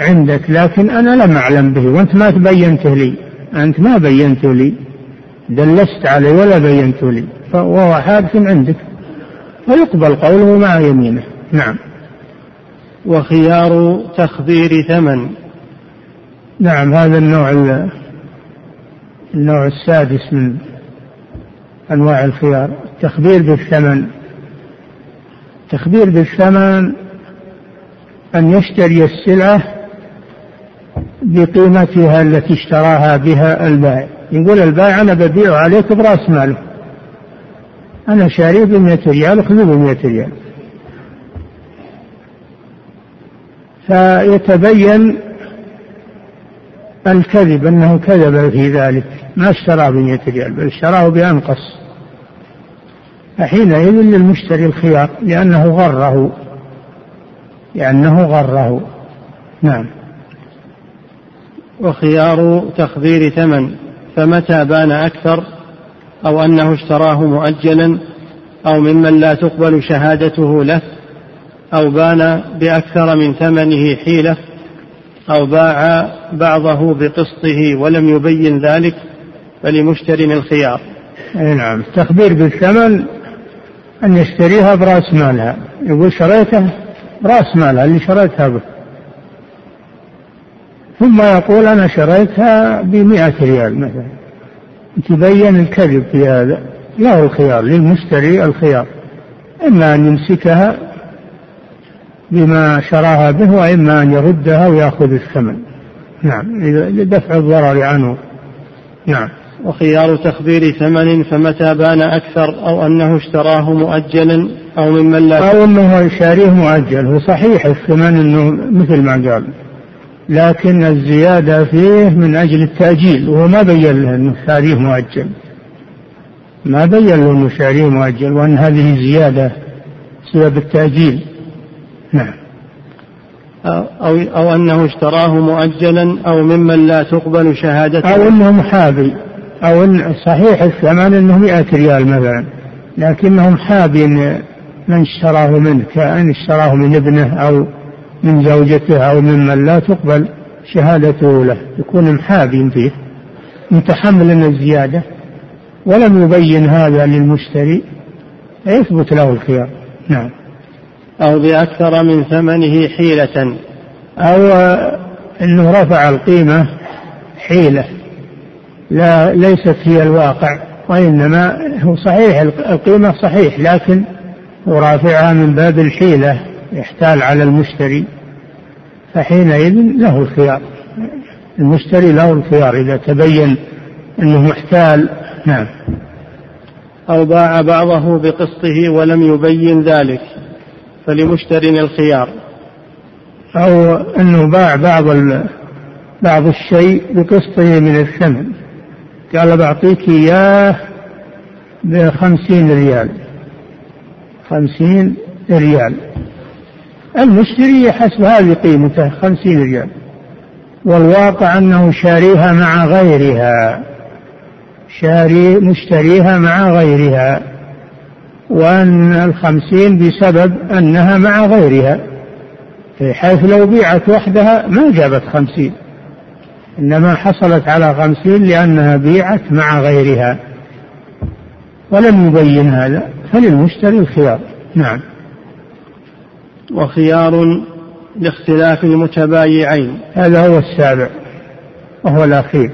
B: عندك لكن أنا لم أعلم به وأنت ما تبينته لي. أنت ما بينته لي. دلست علي ولا بينته لي. وهو حادث عندك. فيقبل قوله مع يمينه. نعم.
A: وخيار تخبير ثمن.
B: نعم هذا النوع النوع السادس من أنواع الخيار. التخبير بالثمن. التخبير بالثمن أن يشتري السلعة بقيمتها التي اشتراها بها البائع. يقول البائع أنا ببيع عليك برأس ماله أنا شاريه بمئة ريال خذوه بمئة ريال. فيتبين الكذب أنه كذب في ذلك. ما اشتراه بمئة ريال بل اشتراه بأنقص. فحينئذ للمشتري الخيار لأنه غره. لأنه غره. نعم.
A: وخيار تخذير ثمن فمتى بان أكثر؟ أو أنه اشتراه مؤجلا؟ أو ممن لا تقبل شهادته له؟ أو بان بأكثر من ثمنه حيلة؟ أو باع بعضه بقسطه ولم يبين ذلك؟ فلمشتر الخيار.
B: نعم. التخبير بالثمن أن يشتريها برأس مالها. يقول شريته برأس مالها اللي شريتها به. ثم يقول أنا شريتها بمئة ريال مثلا. تبين الكذب في هذا. له الخيار للمشتري الخيار. إما أن يمسكها بما شراها به وإما أن يردها ويأخذ الثمن. نعم لدفع الضرر عنه. نعم.
A: وخيار تخبير ثمن فمتى بان أكثر أو أنه اشتراه مؤجلا أو ممن لا
B: أو أنه شاريه مؤجل. هو صحيح الثمن أنه مثل ما قال. لكن الزيادة فيه من أجل التأجيل وهو ما بين له أنه شاريه مؤجل. ما بين له أنه شاريه مؤجل وأن هذه زيادة سبب التأجيل. نعم.
A: أو, أو أنه اشتراه مؤجلا أو ممن لا تقبل شهادته.
B: أو أنه محابي أو إن صحيح الثمن أنه مئة ريال مثلا لكنهم حابين من اشتراه منه كأن اشتراه من ابنه أو من زوجته أو ممن لا تقبل شهادته له يكون محاب فيه متحمل الزيادة ولم يبين هذا للمشتري فيثبت له الخيار. نعم.
A: أو بأكثر من ثمنه حيلة.
B: أو أنه رفع القيمة حيلة. لا ليست هي الواقع وإنما هو صحيح القيمة صحيح لكن هو رافعها من باب الحيلة يحتال على المشتري. فحينئذ له الخيار. المشتري له الخيار إذا تبين أنه محتال. نعم.
A: أو باع بعضه بقسطه ولم يبين ذلك فلمشتري الخيار.
B: أو أنه باع بعض بعض الشيء بقسطه من الثمن. قال بعطيك إياه بخمسين ريال. خمسين ريال. المشتري حسب هذه قيمته خمسين ريال. والواقع أنه شاريها مع غيرها. شاري مشتريها مع غيرها. وأن الخمسين بسبب أنها مع غيرها. حيث لو بيعت وحدها ما جابت خمسين. إنما حصلت على خمسين لأنها بيعت مع غيرها. ولم يبين هذا فللمشتري الخيار. نعم.
A: وخيار لاختلاف المتبايعين.
B: هذا هو السابع وهو الأخير.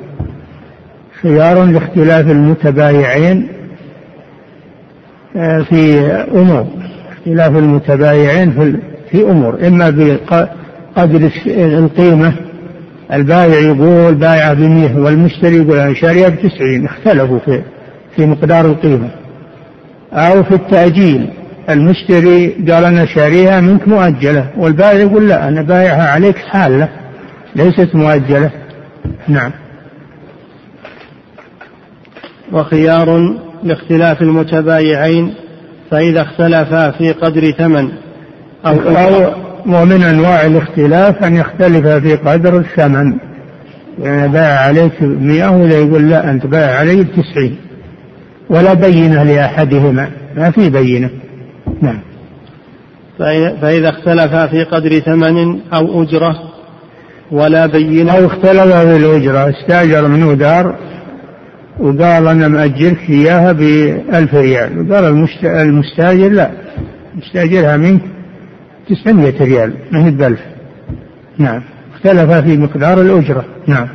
B: خيار لاختلاف المتبايعين آه، في أمور. اختلاف المتبايعين في أمور. إما بقدر القيمة البائع يقول بايع بمية والمشتري يقول أنا شاريها بتسعين اختلفوا في في مقدار القيمة. أو في التأجيل. المشتري قال أنا شاريها منك مؤجلة والبائع يقول لا أنا بايعها عليك حالة ليست مؤجلة. نعم.
A: وخيار لاختلاف المتبايعين فإذا اختلفا في قدر ثمن
B: أو, أو ومن أنواع الاختلاف أن يختلف في قدر الثمن. يعني باع عليك مئة ولا يقول لا أنت باع علي بتسعين ولا بينة لأحدهما ما في بينة. نعم.
A: فإذا اختلفا في قدر ثمن أو أجرة ولا بينة.
B: أو اختلفا في الأجرة استأجر منه دار وقال أنا مأجرك إياها بألف ريال. وقال المستأجر لا مستأجرها منك تسعمية ريال ما هي بألف. نعم. اختلف في مقدار الأجرة. نعم.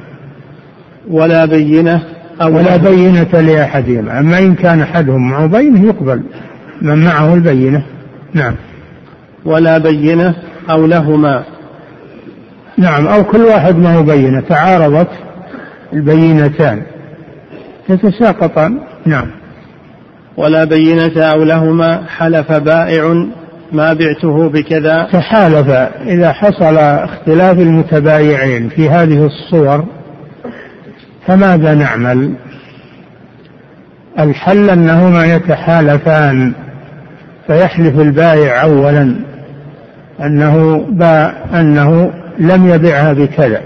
A: ولا بينة
B: أو ولا بينة لأحدهما. أما إن كان أحدهم معه بينة يقبل. من معه البينة. نعم.
A: ولا بينة أو لهما.
B: نعم أو كل واحد معه بينة. تعارضت البينتان. يتساقطان نعم.
A: ولا بينة أو لهما حلف بائع ما بعته بكذا.
B: تحالف إذا حصل اختلاف المتبايعين في هذه الصور فماذا نعمل؟ الحل أنهما يتحالفان. فيحلف البائع أولا أنه باع أنه لم يبعها بكذا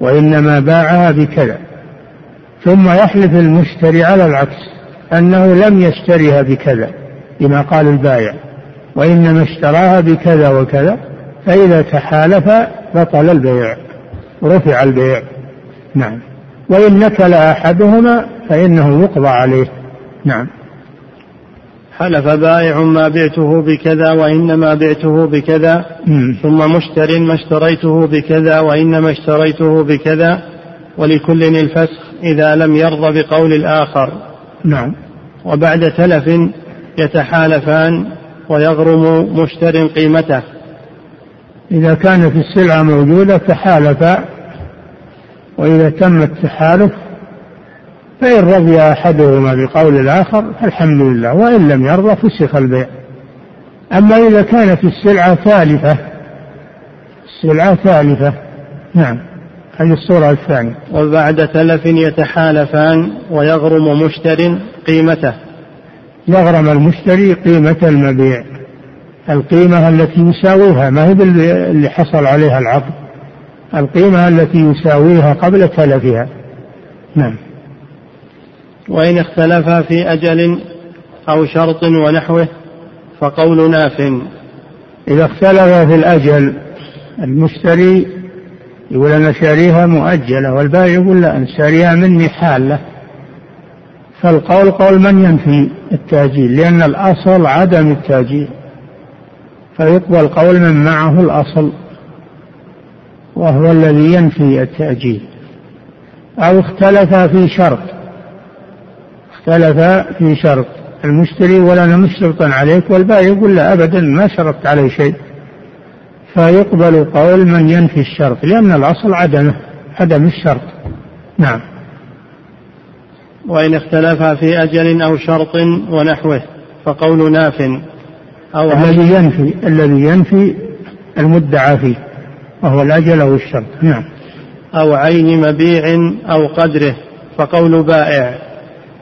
B: وإنما باعها بكذا. ثم يحلف المشتري على العكس أنه لم يشتريها بكذا بما قال البائع وإنما اشتراها بكذا وكذا فإذا تحالف بطل البيع رفع البيع. نعم. وإن نكل أحدهما فإنه يقضى عليه. نعم.
A: حلف بائع ما بعته بكذا وإنما بعته بكذا ثم مشتر ما اشتريته بكذا وإنما اشتريته بكذا ولكل الفسخ إذا لم يرضى بقول الآخر.
B: نعم.
A: وبعد تلف يتحالفان ويغرم مشتر قيمته.
B: إذا كانت السلعة موجودة تحالفا وإذا تم التحالف فإن رضي أحدهما بقول الآخر فالحمد لله وإن لم يرضى فسخ البيع. أما إذا كانت السلعة ثالثة السلعة ثالثة نعم هذه الصورة الثانية.
A: وبعد تلف يتحالفان ويغرم مشتر قيمته.
B: يغرم المشتري قيمة المبيع. القيمة التي يساويها ما هي اللي حصل عليها العقد. القيمة التي يساويها قبل تلفها. نعم.
A: وإن اختلفا في أجل أو شرط ونحوه فقول ناف.
B: إذا اختلف في الأجل المشتري يقول أنا شاريها مؤجلة والبائع يقول لا أنا شاريها مني حالة. فالقول قول من ينفي التأجيل؟ لأن الأصل عدم التأجيل. فيقبل قول من معه الأصل وهو الذي ينفي التأجيل. أو اختلف في شرط. اختلف في شرط المشتري يقول أنا مشترطا عليك والبائع يقول لا أبدا ما شرطت علي شيء. فيقبل قول من ينفي الشرط لأن الأصل عدمه عدم الشرط. نعم.
A: وإن اختلفا في أجل أو شرط ونحوه فقول ناف
B: أو الذي ينفي الذي ينفي المدعى فيه وهو الأجل أو الشرط. نعم.
A: أو عين مبيع أو قدره فقول بائع.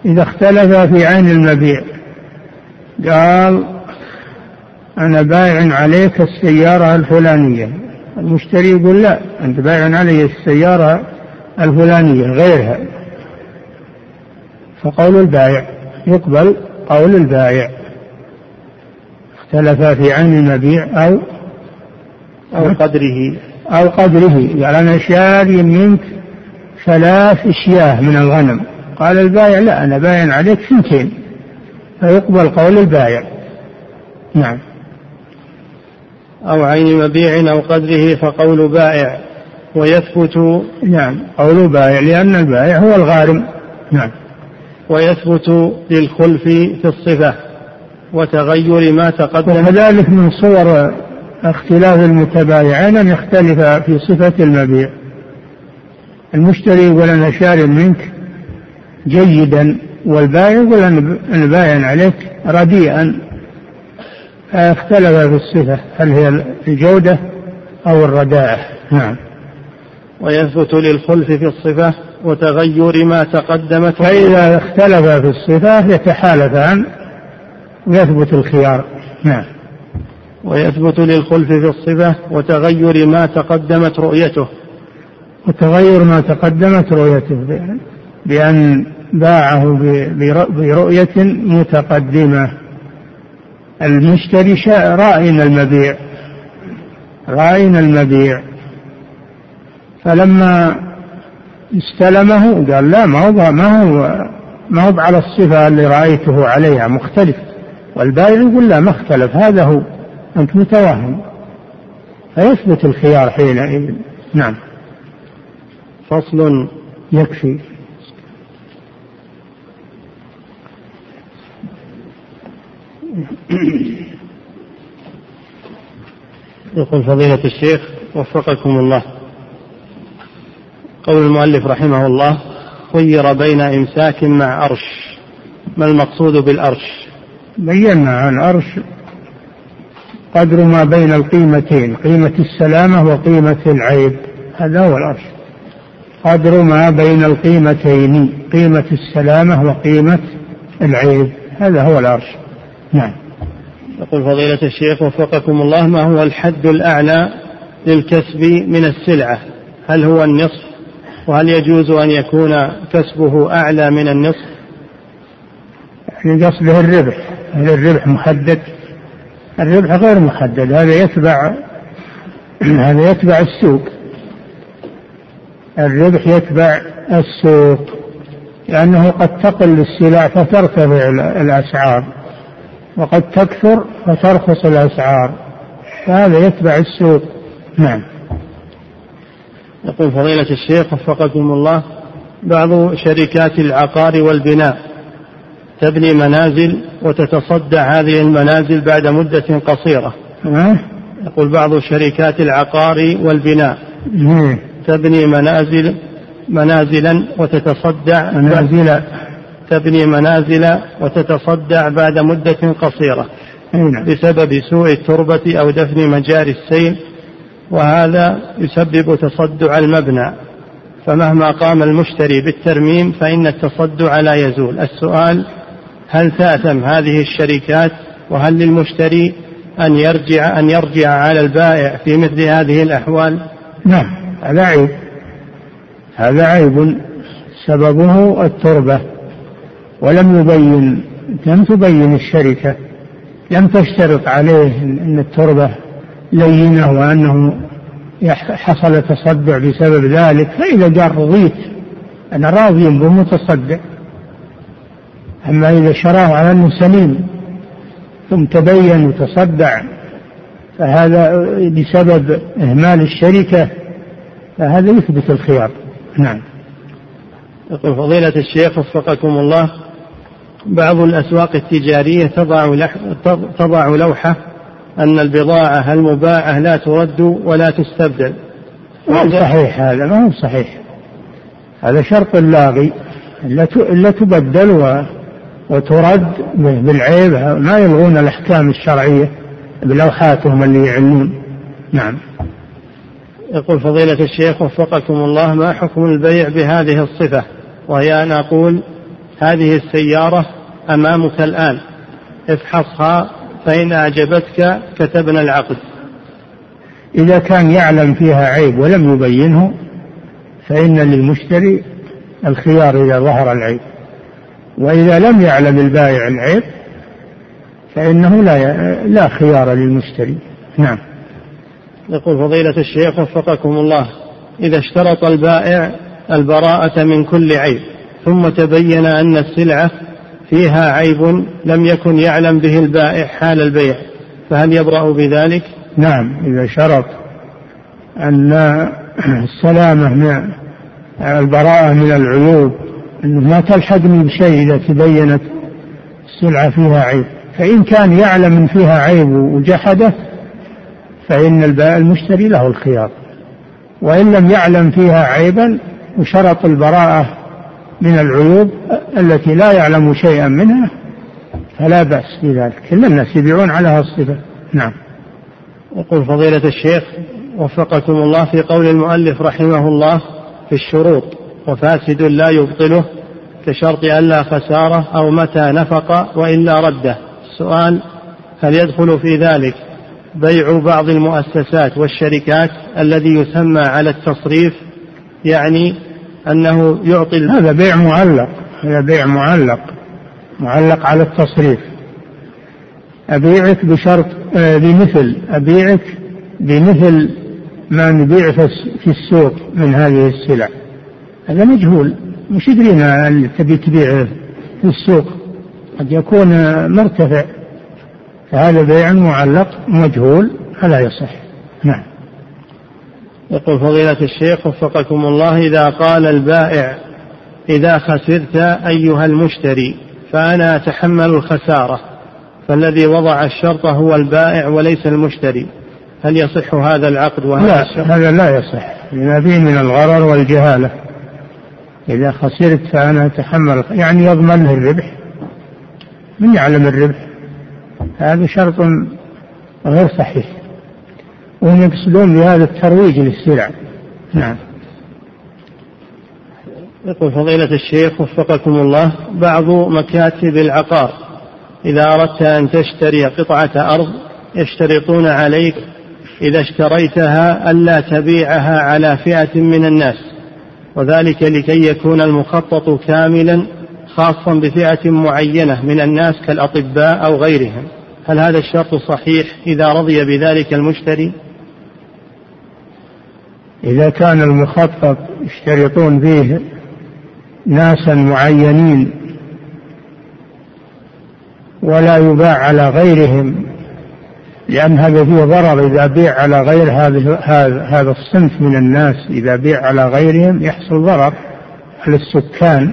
B: إذا اختلف في عين المبيع. قال أنا بايع عليك السيارة الفلانية. المشتري يقول لا أنت بايع علي السيارة الفلانية غيرها. فقول البائع يقبل قول البائع اختلف في عين المبيع أو
A: أو قدره.
B: أو قدره. قال أنا شاري منك ثلاث أشياء من الغنم. قال البائع لا أنا باين عليك سنتين فيقبل قول البائع نعم.
A: أو عين مبيع أو قدره فقول بائع ويثبت
B: نعم قول بائع لأن البائع هو الغارم. نعم.
A: ويثبت للخلف في الصفة وتغير ما تقدم.
B: وكذلك من صور اختلاف المتبايعين أن يختلف في صفة المبيع. المشتري يقول أنا شار منك جيدا والبائع يقول أنا باين عليك رديئا. فاختلف في الصفة هل هي الجودة أو الرداءة؟ نعم.
A: ويثبت للخلف في الصفة وتغير ما تقدمت.
B: فإذا اختلف في الصفة يتحالفان ويثبت الخيار. نعم.
A: ويثبت للخلف في الصفة وتغير ما تقدمت رؤيته.
B: وتغير ما تقدمت رؤيته بأن باعه برؤية متقدمة. المشتري رائن المبيع. رائن المبيع. فلما استلمه قال لا ما هو ما هو ما هو على الصفة اللي رأيته عليها مختلف. والبائع يقول لا ما اختلف هذا هو أنت متوهم. فيثبت الخيار حينئذ. نعم.
A: فصل
B: يكفي.
A: يقول فضيلة الشيخ وفقكم الله. قول المؤلف رحمه الله خير بين إمساك مع أرش. ما المقصود بالأرش؟
B: بينا الأرش قدر ما بين القيمتين قيمة السلامة وقيمة العيب. هذا هو الأرش. قدر ما بين القيمتين قيمة السلامة وقيمة العيب. هذا هو العرش نعم.
A: يقول فضيلة الشيخ وفقكم الله ما هو الحد الأعلى للكسب من السلعة؟ هل هو النصف؟ وهل يجوز أن يكون كسبه أعلى من النصف؟
B: يعني قصده الربح. هل الربح محدد؟ الربح غير محدد. هذا يتبع هذا يتبع السوق. الربح يتبع السوق. لأنه قد تقل السلع فترتفع الأسعار. وقد تكثر فترخص الأسعار. فهذا يتبع السوق. نعم.
A: يقول فضيلة الشيخ وفقكم الله بعض شركات العقار والبناء تبني منازل وتتصدع هذه المنازل بعد مدة قصيرة. يقول بعض شركات العقار والبناء تبني منازل منازلا وتتصدع
B: منازل.
A: تبني منازل وتتصدع بعد مدة قصيرة
B: نعم.
A: بسبب سوء التربة أو دفن مجاري السيل وهذا يسبب تصدع المبنى. فمهما قام المشتري بالترميم فإن التصدع لا يزول. السؤال هل تأثم هذه الشركات؟ وهل للمشتري أن يرجع أن يرجع على البائع في مثل هذه الأحوال؟
B: نعم. هذا عيب. هذا عيب. سببه التربة. ولم يبين لم تبين الشركة لم تشترط عليه أن التربة لينة وأنه حصل تصدع بسبب ذلك. فإذا قال رضيت أنا راضي بمتصدع أما إذا شراه على أنه سليم ثم تبين وتصدع فهذا بسبب إهمال الشركة فهذا يثبت الخيار. نعم.
A: يقول فضيلة الشيخ وفقكم الله بعض الأسواق التجارية تضع, تضع لوحة أن البضاعة المباعة لا ترد ولا تستبدل.
B: ما هو صحيح هذا ما هو صحيح. هذا شرط لاغي. لا تبدل وترد بالعيب. ما يلغون الأحكام الشرعية بلوحاتهم اللي يعلمون نعم.
A: يقول فضيلة الشيخ وفقكم الله ما حكم البيع بهذه الصفة؟ وهي أن أقول هذه السيارة أمامك الآن. افحصها فإن أعجبتك كتبنا العقد.
B: إذا كان يعلم فيها عيب ولم يبينه فإن للمشتري الخيار إذا ظهر العيب. وإذا لم يعلم البائع العيب فإنه لا لا خيار للمشتري. نعم.
A: يقول فضيلة الشيخ وفقكم الله إذا اشترط البائع البراءة من كل عيب ثم تبين أن السلعة فيها عيب لم يكن يعلم به البائع حال البيع فهل يبرأ بذلك؟
B: نعم إذا شرط أن السلامة من البراءة من العيوب أنه ما تلحقني بشيء إذا تبينت السلعة فيها عيب فإن كان يعلم أن فيها عيب وجحده فإن البائع المشتري له الخيار وإن لم يعلم فيها عيبا وشرط البراءة من العيوب التي لا يعلم شيئا منها فلا بأس بذلك كل الناس يبيعون على هالصفة نعم.
A: يقول فضيلة الشيخ وفقكم الله في قول المؤلف رحمه الله في الشروط وفاسد لا يبطله كشرط ألا خسارة أو متى نفق وإلا رده. السؤال هل يدخل في ذلك بيع بعض المؤسسات والشركات الذي يسمى على التصريف؟ يعني أنه يعطي
B: هذا بيع معلق. هذا بيع معلق. معلق على التصريف. أبيعك بشرط آه، بمثل. أبيعك بمثل ما نبيع في السوق من هذه السلع. هذا مجهول. مش يدرينا تبي تبيع في السوق. قد يكون مرتفع. فهذا بيع معلق مجهول. فلا يصح. نعم.
A: يقول فضيلة الشيخ وفقكم الله إذا قال البائع إذا خسرت أيها المشتري فأنا أتحمل الخسارة فالذي وضع الشرط هو البائع وليس المشتري. هل يصح هذا العقد وهذا
B: لا الشرط؟ هذا لا يصح. لما فيه من الغرر والجهالة. إذا خسرت فأنا أتحمل يعني يضمن له الربح. من يعلم الربح؟ هذا شرط غير صحيح. وهم يقصدون بهذا الترويج للسلع. نعم.
A: يقول فضيلة الشيخ وفقكم الله بعض مكاتب العقار إذا أردت أن تشتري قطعة أرض يشترطون عليك إذا اشتريتها ألا تبيعها على فئة من الناس وذلك لكي يكون المخطط كاملا خاصا بفئة معينة من الناس كالأطباء أو غيرهم. هل هذا الشرط صحيح إذا رضي بذلك المشتري؟
B: إذا كان المخطط يشترطون فيه ناسا معينين ولا يباع على غيرهم لأن هذا فيه ضرر. إذا بيع على غير هذا هذا الصنف من الناس إذا بيع على غيرهم يحصل ضرر على السكان.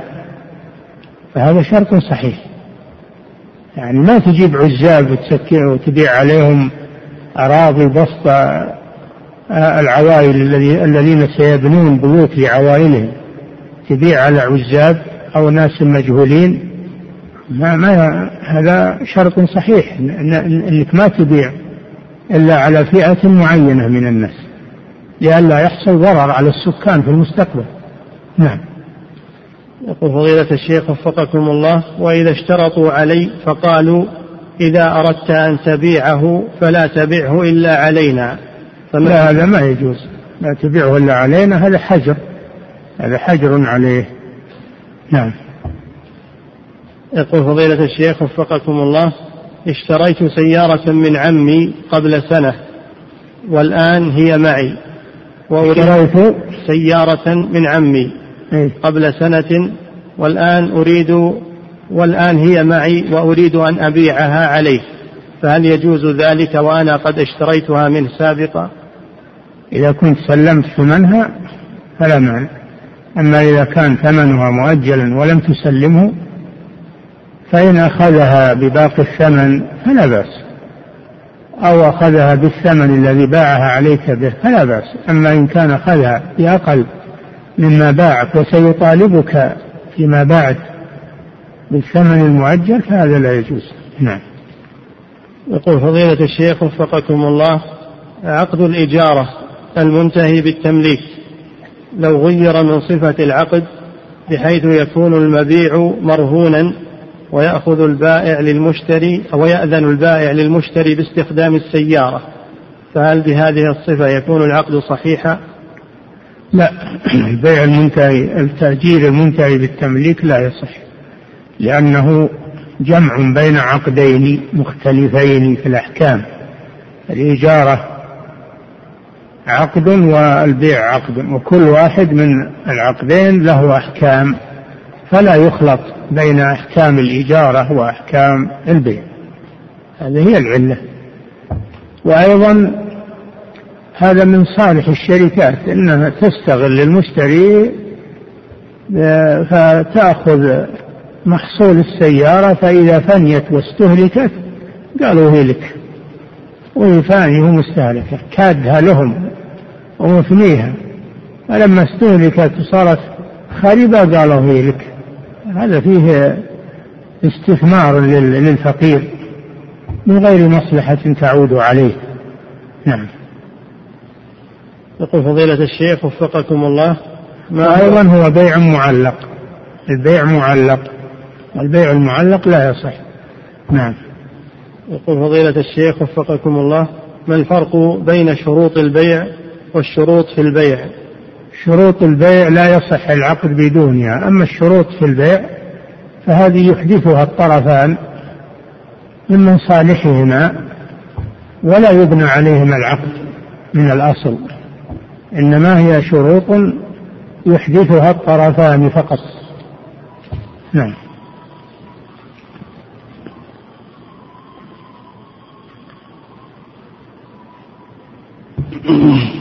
B: فهذا شرط صحيح. يعني ما تجيب عزاب وتبيع عليهم أراضي بسط العوائل الذين سيبنون بيوت لعوائلهم. تبيع على عزاب أو ناس مجهولين. ما, ما هذا شرط صحيح. إنك ما تبيع إلا على فئة معينة من الناس. لئلا يحصل ضرر على السكان في المستقبل. نعم.
A: يقول فضيلة الشيخ وفقكم الله وإذا اشترطوا علي فقالوا إذا أردت أن تبيعه فلا تبعه إلا علينا.
B: لا هذا ما يجوز. لا تبيعه إلا علينا هذا حجر. هذا حجر عليه. نعم.
A: يقول فضيلة الشيخ وفقكم الله اشتريت سيارة من عمي قبل سنة والآن هي معي
B: اشتريت؟
A: سيارة من عمي إيه؟ قبل سنة والآن أريد والآن هي معي وأريد أن أبيعها عليه فهل يجوز ذلك وأنا قد اشتريتها منه سابقا؟
B: إذا كنت سلمت ثمنها فلا مانع. أما إذا كان ثمنها مؤجلا ولم تسلمه فإن أخذها بباقي الثمن فلا بأس. أو أخذها بالثمن الذي باعها عليك به فلا بأس. أما إن كان أخذها بأقل مما باعك وسيطالبك فيما بعد بالثمن المؤجل فهذا لا يجوز. نعم.
A: يقول فضيلة الشيخ وفقكم الله عقد الإجارة المنتهي بالتمليك لو غير من صفة العقد بحيث يكون المبيع مرهونا ويأخذ البائع للمشتري أو يأذن البائع للمشتري باستخدام السيارة. فهل بهذه الصفة يكون العقد صحيحا؟
B: لا. البيع المنتهي التأجير المنتهي بالتمليك لا يصح لأنه جمع بين عقدين مختلفين في الأحكام. الإجارة عقد والبيع عقد وكل واحد من العقدين له أحكام فلا يخلط بين أحكام الإجارة وأحكام البيع. هذه هي العلة. وأيضا هذا من صالح الشركات إنها تستغل المشتري فتأخذ محصول السيارة فإذا فنيت واستهلكت قالوا هي لك وهي فانية ومستهلكة كادها لهم. ومفنيها فلما استهلكت وصارت قالوا هي لك هذا فيه استثمار للفقير من غير مصلحة تعود عليه. نعم.
A: يقول فضيلة الشيخ وفقكم الله.
B: ما أيضا هو بيع معلق. البيع معلق. البيع المعلق لا يصح. نعم.
A: يقول فضيلة الشيخ وفقكم الله. ما الفرق بين شروط البيع والشروط في البيع.
B: شروط البيع لا يصح العقد بدونها أما الشروط في البيع فهذه يحدثها الطرفان من مصالحهما ولا يبنى عليهما العقد من الأصل. إنما هي شروط يحدثها الطرفان فقط. نعم.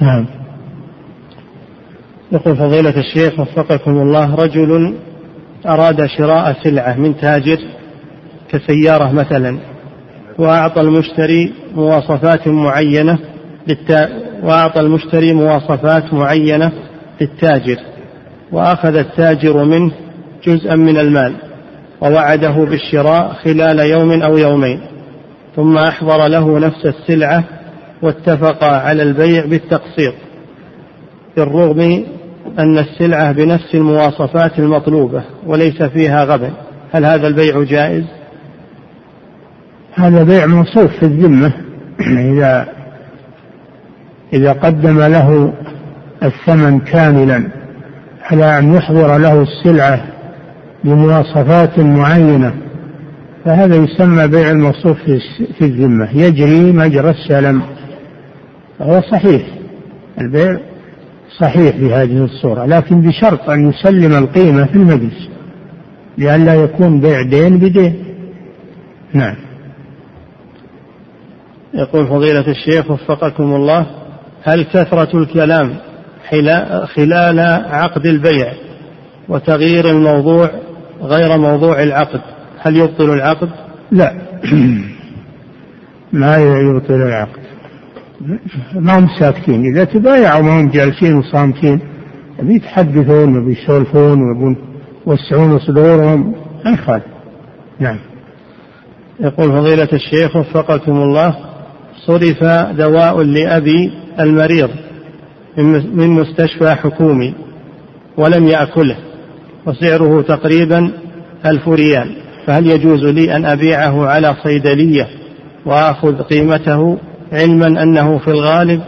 B: نعم.
A: يقول فضيلة الشيخ وفقكم الله رجل أراد شراء سلعة من تاجر كسيارة مثلا وأعطى المشتري مواصفات معينة للتا... وأعطى المشتري مواصفات معينة للتاجر وأخذ التاجر منه جزءا من المال ووعده بالشراء خلال يوم أو يومين ثم أحضر له نفس السلعة واتفقا على البيع بالتقسيط بالرغم أن السلعة بنفس المواصفات المطلوبة وليس فيها غبن. هل هذا البيع جائز؟
B: هذا بيع موصوف في الذمة. إذا إذا قدم له الثمن كاملا على أن يحضر له السلعة بمواصفات معينة فهذا يسمى بيع الموصوف في الذمة. يجري مجرى السلم. فهو صحيح. البيع صحيح بهذه الصورة لكن بشرط أن يسلم القيمة في المجلس لئلا يكون بيع دين بدين. نعم.
A: يقول فضيلة الشيخ وفقكم الله هل كثرة الكلام خلال عقد البيع وتغيير الموضوع غير موضوع العقد هل يبطل العقد؟
B: لا. ما يبطل العقد. ما هم ساكتين. إذا تبايعوا ما هم جالسين وصامتين يتحدثون وبيسولفون ويبون يوسعون صدورهم. ما يخالف نعم.
A: يقول فضيلة الشيخ وفقكم الله صرف دواء لأبي المريض من مستشفى حكومي ولم يأكله وسعره تقريبا ألف ريال. فهل يجوز لي أن أبيعه على صيدلية وآخذ قيمته؟ علما أنه في الغالب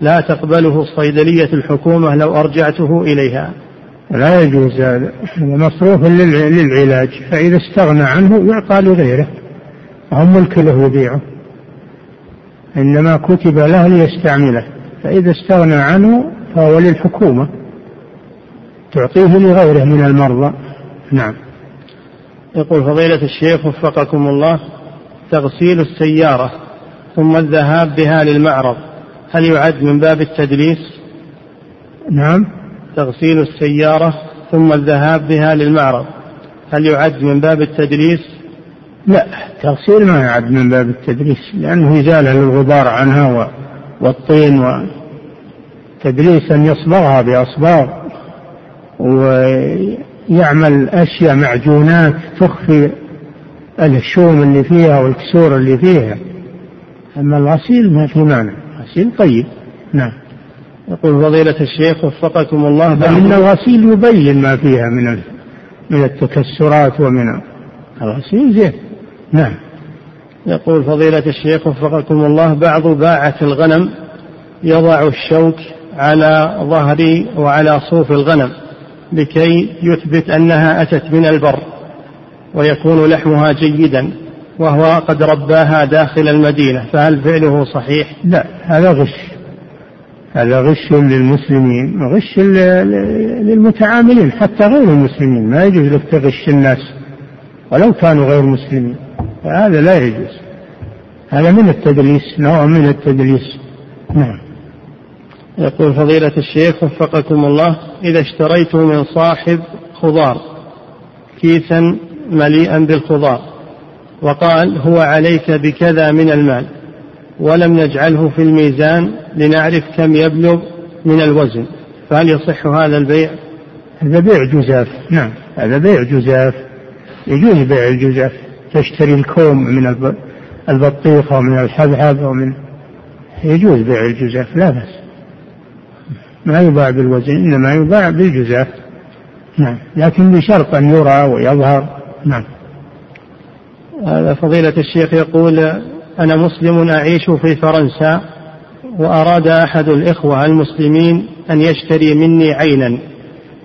A: لا تقبله صيدلية الحكومة لو أرجعته إليها.
B: لا يجوز هذا مصروف للعلاج فإذا استغنى عنه يعطى لغيره هم ملك له يبيعه. إنما كتب له ليستعمله فإذا استغنى عنه فهو للحكومة تعطيه لغيره من المرضى. نعم.
A: يقول فضيلة الشيخ وفقكم الله تغسيل السيارة ثم الذهاب بها للمعرض. هل يعد من باب التدليس؟
B: نعم.
A: تغسيل السيارة ثم الذهاب بها للمعرض. هل يعد من باب التدريس
B: لا التغسيل ما يعد من باب التدريس لأنه إزالة للغبار عنها والطين وتدريس أن يصبغها بأصباغ. ويعمل أشياء معجونات تخفي الشوم اللي فيها والكسور اللي فيها. أما الغسيل ما في معنى. الغسيل طيب. نعم.
A: يقول فضيلة الشيخ وفقكم الله
B: بل إن الغسيل يبين ما فيها من من التكسرات ومن الغسيل زين. نعم.
A: يقول فضيلة الشيخ وفقكم الله بعض باعة الغنم يضع الشوك على ظهر وعلى صوف الغنم لكي يثبت أنها أتت من البر ويكون لحمها جيدا. وهو قد رباها داخل المدينة فهل فعله صحيح؟
B: لا هذا غش. هذا غش للمسلمين وغش للمتعاملين حتى غير المسلمين. ما يجوز لك تغش الناس ولو كانوا غير مسلمين. هذا لا يجوز. هذا من التدليس نوع من التدليس. نعم.
A: يقول فضيلة الشيخ وفقكم الله إذا اشتريت من صاحب خضار كيسا مليئا بالخضار وقال هو عليك بكذا من المال ولم نجعله في الميزان لنعرف كم يبلغ من الوزن. فهل يصح هذا البيع؟
B: هذا بيع جزاف. نعم. هذا بيع جزاف. يجوز بيع الجزاف. تشتري الكوم من البطيخ ومن الحبحب ومن يجوز بيع الجزاف. لا بأس. ما يباع بالوزن إنما يباع بالجزاف. نعم. لكن بشرط أن يرى ويظهر. نعم.
A: هذا فضيلة الشيخ يقول أنا مسلم أعيش في فرنسا وأراد أحد الإخوة المسلمين أن يشتري مني عينا.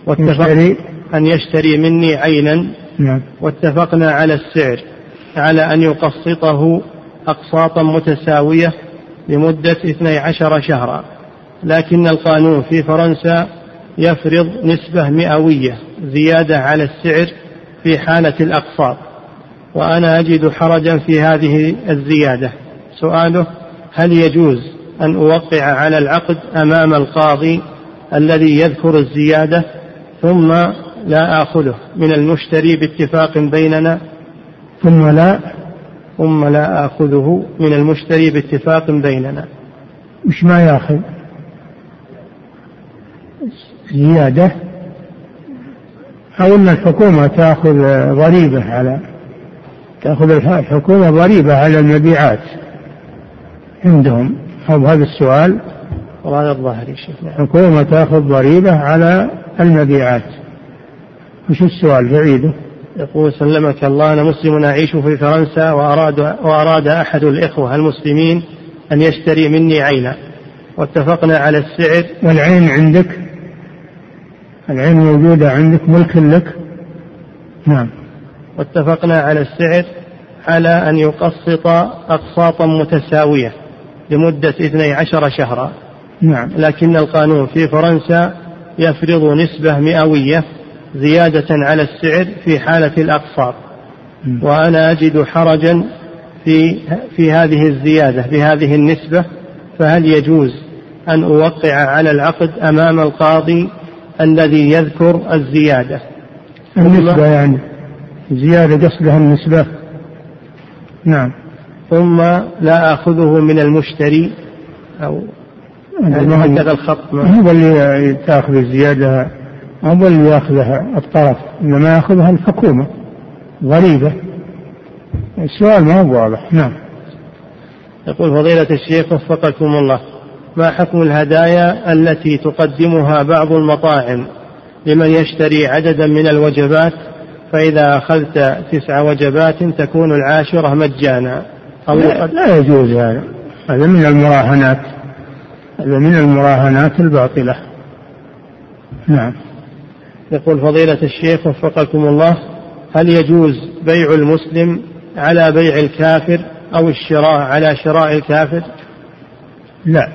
A: واتفق أن يشتري مني عينا. نعم. واتفقنا على السعر على أن يقسطه أقساطا متساوية لمدة 12 شهرا. لكن القانون في فرنسا يفرض نسبة مئوية زيادة على السعر في حالة الأقساط. وأنا أجد حرجا في هذه الزيادة. سؤاله هل يجوز أن أوقع على العقد أمام القاضي الذي يذكر الزيادة ثم لا آخذه من المشتري باتفاق بيننا؟
B: ثم لا
A: ثم لا آخذه من المشتري باتفاق بيننا.
B: مش ما ياخذ زيادة؟ أو أن الحكومة تأخذ ضريبة على تأخذ الحكومة ضريبة على المبيعات. عندهم. أو هذا السؤال.
A: وهذا الظاهر يا شيخ.
B: الحكومة تأخذ ضريبة على المبيعات. وش السؤال؟ بعيده
A: يقول سلمك الله أنا مسلم أعيش في فرنسا وأراد, وأراد أحد الإخوة المسلمين أن يشتري مني عينا. واتفقنا على السعر.
B: والعين عندك؟ العين موجودة عندك ملك لك؟ نعم.
A: واتفقنا على السعر على أن يقسط أقساطا متساوية لمدة 12 شهرا.
B: نعم.
A: لكن القانون في فرنسا يفرض نسبة مئوية زيادة على السعر في حالة الأقساط. وأنا أجد حرجا في في هذه الزيادة بهذه النسبة. فهل يجوز أن أوقع على العقد أمام القاضي الذي يذكر الزيادة؟
B: النسبة يعني. زيادة قصدها النسبة. نعم.
A: ثم لا آخذه من المشتري أو
B: هكذا الخط. هو اللي تأخذ الزيادة هو اللي يأخذها؟ الطرف. إنما يأخذها الحكومة. ضريبه السؤال ما هو واضح. نعم.
A: يقول فضيلة الشيخ وفقكم الله ما حكم الهدايا التي تقدمها بعض المطاعم لمن يشتري عددا من الوجبات فإذا أخذت تسع وجبات تكون العاشرة مجانا.
B: أو لا, لا يجوز هذا. هذا من المراهنات. هذا من المراهنات الباطلة. نعم.
A: يقول فضيلة الشيخ وفقكم الله هل يجوز بيع المسلم على بيع الكافر أو الشراء على شراء الكافر؟
B: لا.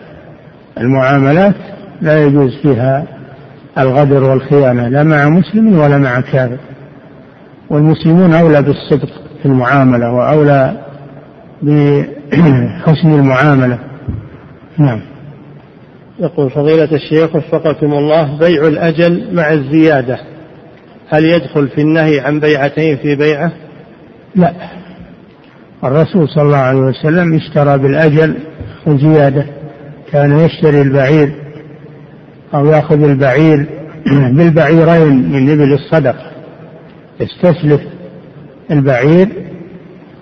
B: المعاملات لا يجوز فيها الغدر والخيانة لا مع مسلم ولا مع كافر. والمسلمون أولى بالصدق في المعاملة وأولى بحسن المعاملة. نعم.
A: يقول فضيلة الشيخ وفقكم الله بيع الأجل مع الزيادة هل يدخل في النهي عن بيعتين في بيعة؟
B: لا. الرسول صلى الله عليه وسلم اشترى بالأجل وزيادة كان يشتري البعير أو يأخذ البعير بالبعيرين من إبل الصدقة يستسلف البعير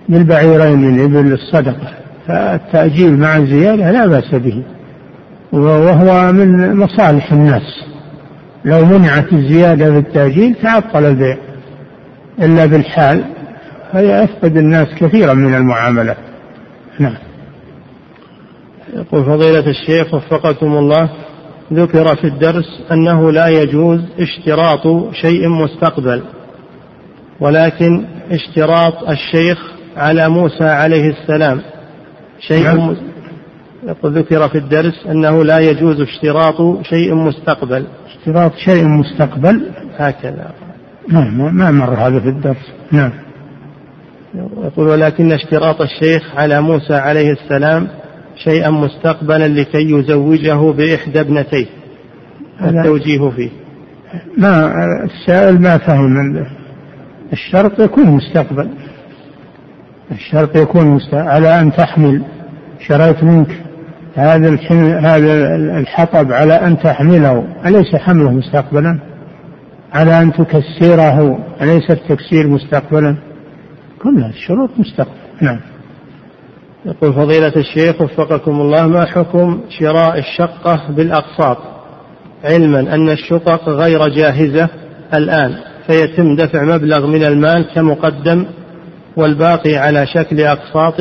B: بالبعيرين من إبل الصدقة فالتأجيل مع الزيادة لا بأس به وهو من مصالح الناس. لو منعت الزيادة بالتأجيل تعطل البيع إلا بالحال هي أفقد الناس كثيرا من المعاملات نعم.
A: يقول فضيلة الشيخ وفقكم الله ذكر في الدرس أنه لا يجوز اشتراط شيء مستقبل. ولكن اشتراط الشيخ على موسى عليه السلام. شيء نعم. يقول ذكر في الدرس أنه لا يجوز اشتراط شيء مستقبل.
B: اشتراط شيء مستقبل؟
A: هكذا.
B: نعم ما مر هذا في الدرس. نعم.
A: يقول ولكن اشتراط الشيخ على موسى عليه السلام شيئا مستقبلا لكي يزوجه بإحدى ابنتيه. التوجيه فيه.
B: ما السائل ما فهم الشرط يكون مستقبل. الشرط يكون مستقبل. على أن تحمل. شريت منك. هذا هذا الحطب على أن تحمله. أليس حمله مستقبلا؟ على أن تكسره. أليس التكسير مستقبلا؟ كلها الشروط مستقبل. نعم.
A: يقول فضيلة الشيخ وفقكم الله ما حكم شراء الشقة بالأقساط؟ علما أن الشقق غير جاهزة الآن. فيتم دفع مبلغ من المال كمقدم والباقي على شكل أقساط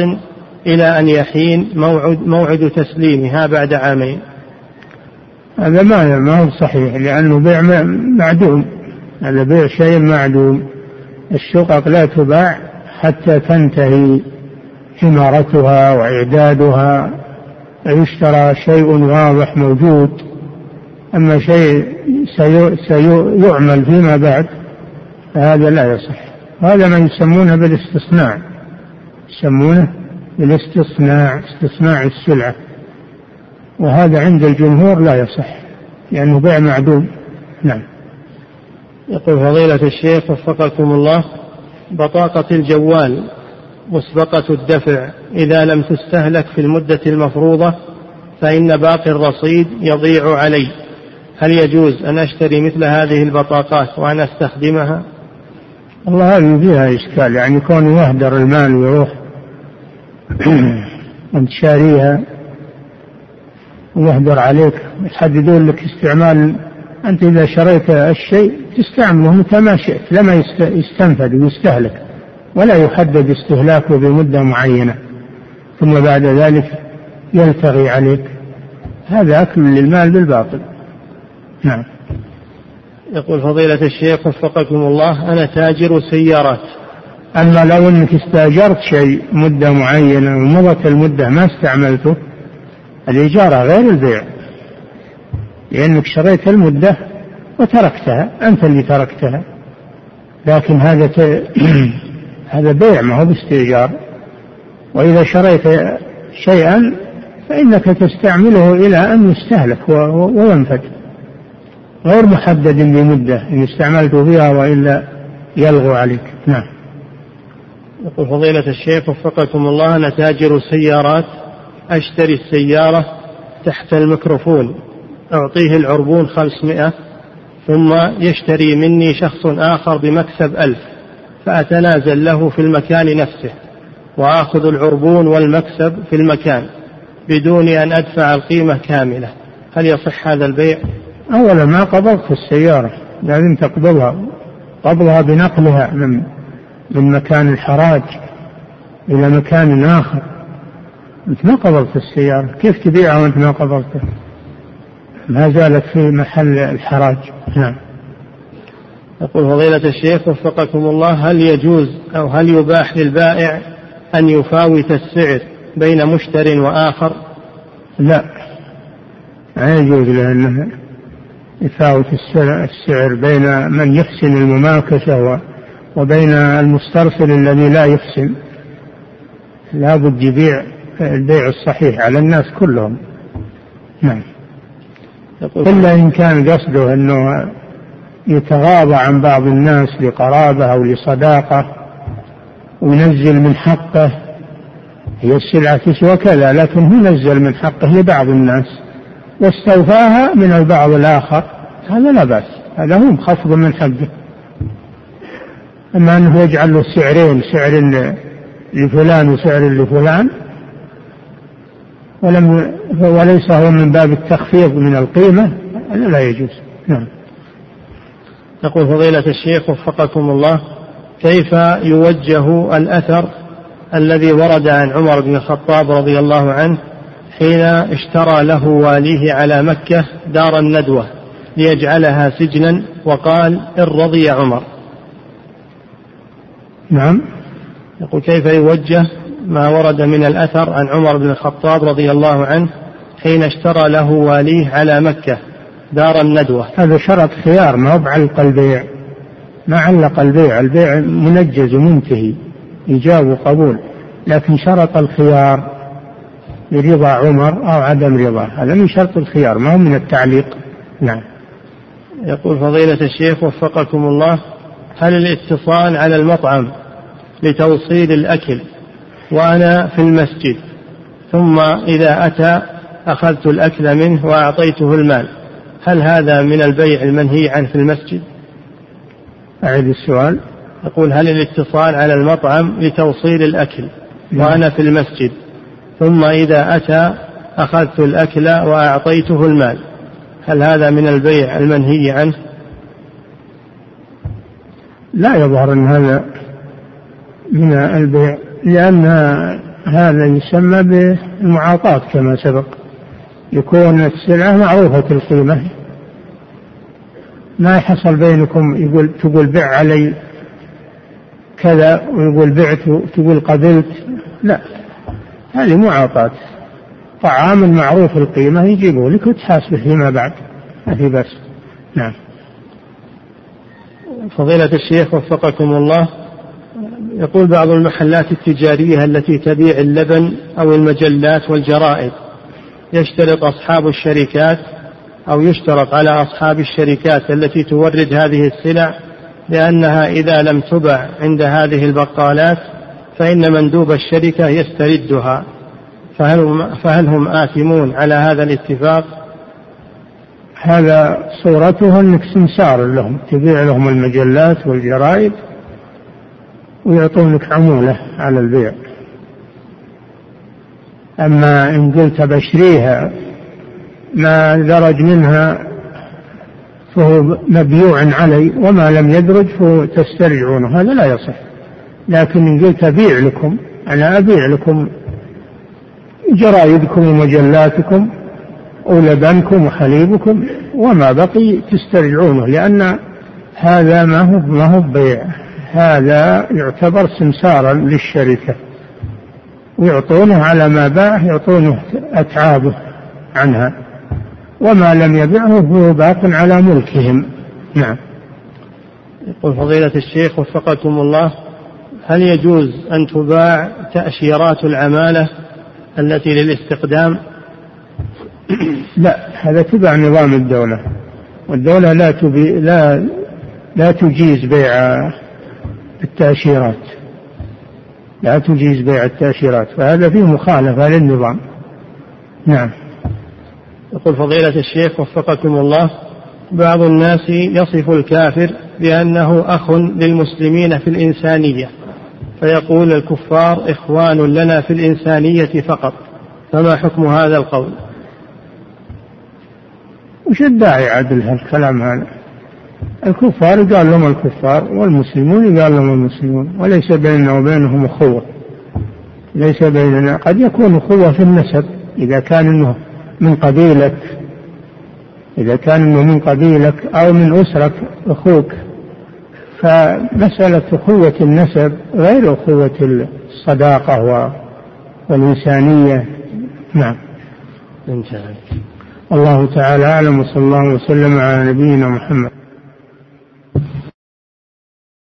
A: إلى أن يحين موعد, موعد تسليمها بعد عامين.
B: هذا ما ما هو صحيح لأنه بيع معدوم. هذا بيع شيء معدوم. الشقق لا تباع حتى تنتهي عمارتها وإعدادها. يشترى شيء واضح موجود. أما شيء سيعمل فيما بعد فهذا لا يصح. هذا ما يسمونه بالاستصناع يسمونه بالاستصناع استصناع السلعة. وهذا عند الجمهور لا يصح لأنه بيع معدوم. نعم.
A: يقول فضيلة الشيخ وفقكم الله بطاقة الجوال مسبقة الدفع إذا لم تستهلك في المدة المفروضة فإن باقي الرصيد يضيع علي. هل يجوز أن أشتري مثل هذه البطاقات وأن أستخدمها؟
B: والله هذه فيها إشكال يعني كون يهدر المال ويروح أنت شاريها ويهدر عليك يحددون لك استعمال أنت إذا شريت الشيء تستعمله متى ما شئت لما يستنفذ ويستهلك ولا يحدد استهلاكه بمدة معينة ثم بعد ذلك يلتغي عليك. هذا أكل للمال بالباطل. نعم.
A: يقول فضيلة الشيخ وفقكم الله أنا تاجر سيارات.
B: أما لو أنك استأجرت شيء مدة معينة ومضت المدة ما استعملته الإجارة غير البيع. لأنك شريت المدة وتركتها أنت اللي تركتها. لكن هذا ت... هذا بيع ما هو باستئجار. وإذا شريت شيئا فإنك تستعمله إلى أن يستهلك وينفذ غير محدد بمدة إن استعملت فيها وإلا يلغو عليك. نعم.
A: يقول فضيلة الشيخ وفقكم الله أنا تاجر سيارات أشتري السيارة تحت الميكروفون أعطيه العربون خمسمائة ثم يشتري مني شخص آخر بمكسب ألف فأتنازل له في المكان نفسه وآخذ العربون والمكسب في المكان بدون أن أدفع القيمة كاملة. هل يصح هذا البيع؟
B: أولا ما قبضت السيارة لازم تقبضها. قبضها بنقلها من من مكان الحراج إلى مكان آخر. أنت ما قبضت السيارة. كيف تبيعها وأنت ما قبضتها؟ ما زالت في محل الحراج. نعم.
A: يقول فضيلة الشيخ وفقكم الله هل يجوز أو هل يباح للبائع أن يفاوت السعر بين مشتر وآخر؟
B: لا. لا يجوز له أنه يفاوت السعر بين من يحسن المماكسة وبين المسترسل الذي لا يحسن. لا بد يبيع البيع الصحيح على الناس كلهم. نعم. إلا إن كان قصده أنه يتغاضى عن بعض الناس لقرابة أو لصداقة وينزل من حقه هي السلعة تسوى كذا لكن هو نزل من حقه لبعض الناس. واستوفاها من البعض الآخر. هذا لا بأس. هذا هو خفض من حقه. أما أنه يجعل له سعرين سعر لفلان وسعر لفلان ولم وليس هو من باب التخفيض من القيمة هذا لا يجوز. نعم.
A: يقول فضيلة الشيخ وفقكم الله كيف يوجه الأثر الذي ورد عن عمر بن الخطاب رضي الله عنه حين اشترى له واليه على مكة دار الندوة ليجعلها سجنا وقال إن رضي عمر.
B: نعم.
A: يقول كيف يوجه ما ورد من الأثر عن عمر بن الخطاب رضي الله عنه حين اشترى له واليه على مكة دار الندوة.
B: هذا شرط خيار ما هو بعلق البيع. ما علق البيع البيع منجز ومنتهي إيجاب وقبول. لكن شرط الخيار برضا عمر أو عدم رضاه. هذا من شرط الخيار ما هو من التعليق. نعم.
A: يقول فضيلة الشيخ وفقكم الله هل الاتصال على المطعم لتوصيل الأكل وأنا في المسجد ثم إذا أتى أخذت الأكل منه وأعطيته المال هل هذا من البيع المنهي عنه في المسجد؟
B: أعيد السؤال.
A: يقول هل الاتصال على المطعم لتوصيل الأكل نعم. وأنا في المسجد ثم إذا أتى أخذت الأكل وأعطيته المال. هل هذا من البيع المنهي عنه؟
B: لا يظهر أن هذا من البيع لأن هذا يسمى بالمعاطاة كما سبق. يكون السلعة معروفة القيمة. ما يحصل بينكم يقول تقول بع علي كذا ويقول بعت تقول قبلت. لا. هذه معاطاة طعام معروف القيمة يجيبه لك وتحاسبه فيما بعد. ما في بس. نعم.
A: فضيلة الشيخ وفقكم الله. يقول بعض المحلات التجارية التي تبيع اللبن أو المجلات والجرائد يشترط أصحاب الشركات أو يشترط على أصحاب الشركات التي تورد هذه السلع لأنها إذا لم تبع عند هذه البقالات فإن مندوب الشركة يستردها. فهل هم, فهل هم آثمون على هذا الاتفاق؟
B: هذا صورته أنك سمسار لهم تبيع لهم المجلات والجرائد ويعطونك عمولة على البيع. أما إن قلت بشريها ما درج منها فهو مبيوع علي وما لم يدرج فهو تسترجعونه هذا لا يصح. لكن إن قلت أبيع لكم أنا أبيع لكم جرائدكم ومجلاتكم ولبنكم وحليبكم وما بقي تسترجعونه لأن هذا ما هو ما هو بيع هذا يعتبر سمسارا للشركة. ويعطونه على ما باع يعطونه أتعابه عنها وما لم يبعه فهو باق على ملكهم. نعم.
A: يقول فضيلة الشيخ وفقكم الله. هل يجوز أن تباع تأشيرات العمالة التي للاستقدام؟
B: لا هذا تبع نظام الدولة. والدولة لا تبي لا لا تجيز بيع التأشيرات. لا تجيز بيع التأشيرات. فهذا فيه مخالفة للنظام. نعم.
A: يقول فضيلة الشيخ وفقكم الله بعض الناس يصف الكافر بأنه أخ للمسلمين في الإنسانية. فيقول الكفار إخوان لنا في الإنسانية فقط فما حكم هذا القول؟
B: وش الداعي عدل هالكلام هذا؟ الكفار قال لهم الكفار والمسلمون قال لهم المسلمون وليس بيننا وبينهم أخوة ليس بيننا قد يكون أخوة في النسب إذا كان أنه من قبيلك إذا كان أنه من قبيلك أو من أسرك أخوك. فمسألة أخوة النسب غير أخوة الصداقة والإنسانية. نعم. انتهى. الله تعالى أعلم وصلى الله وسلم على نبينا محمد.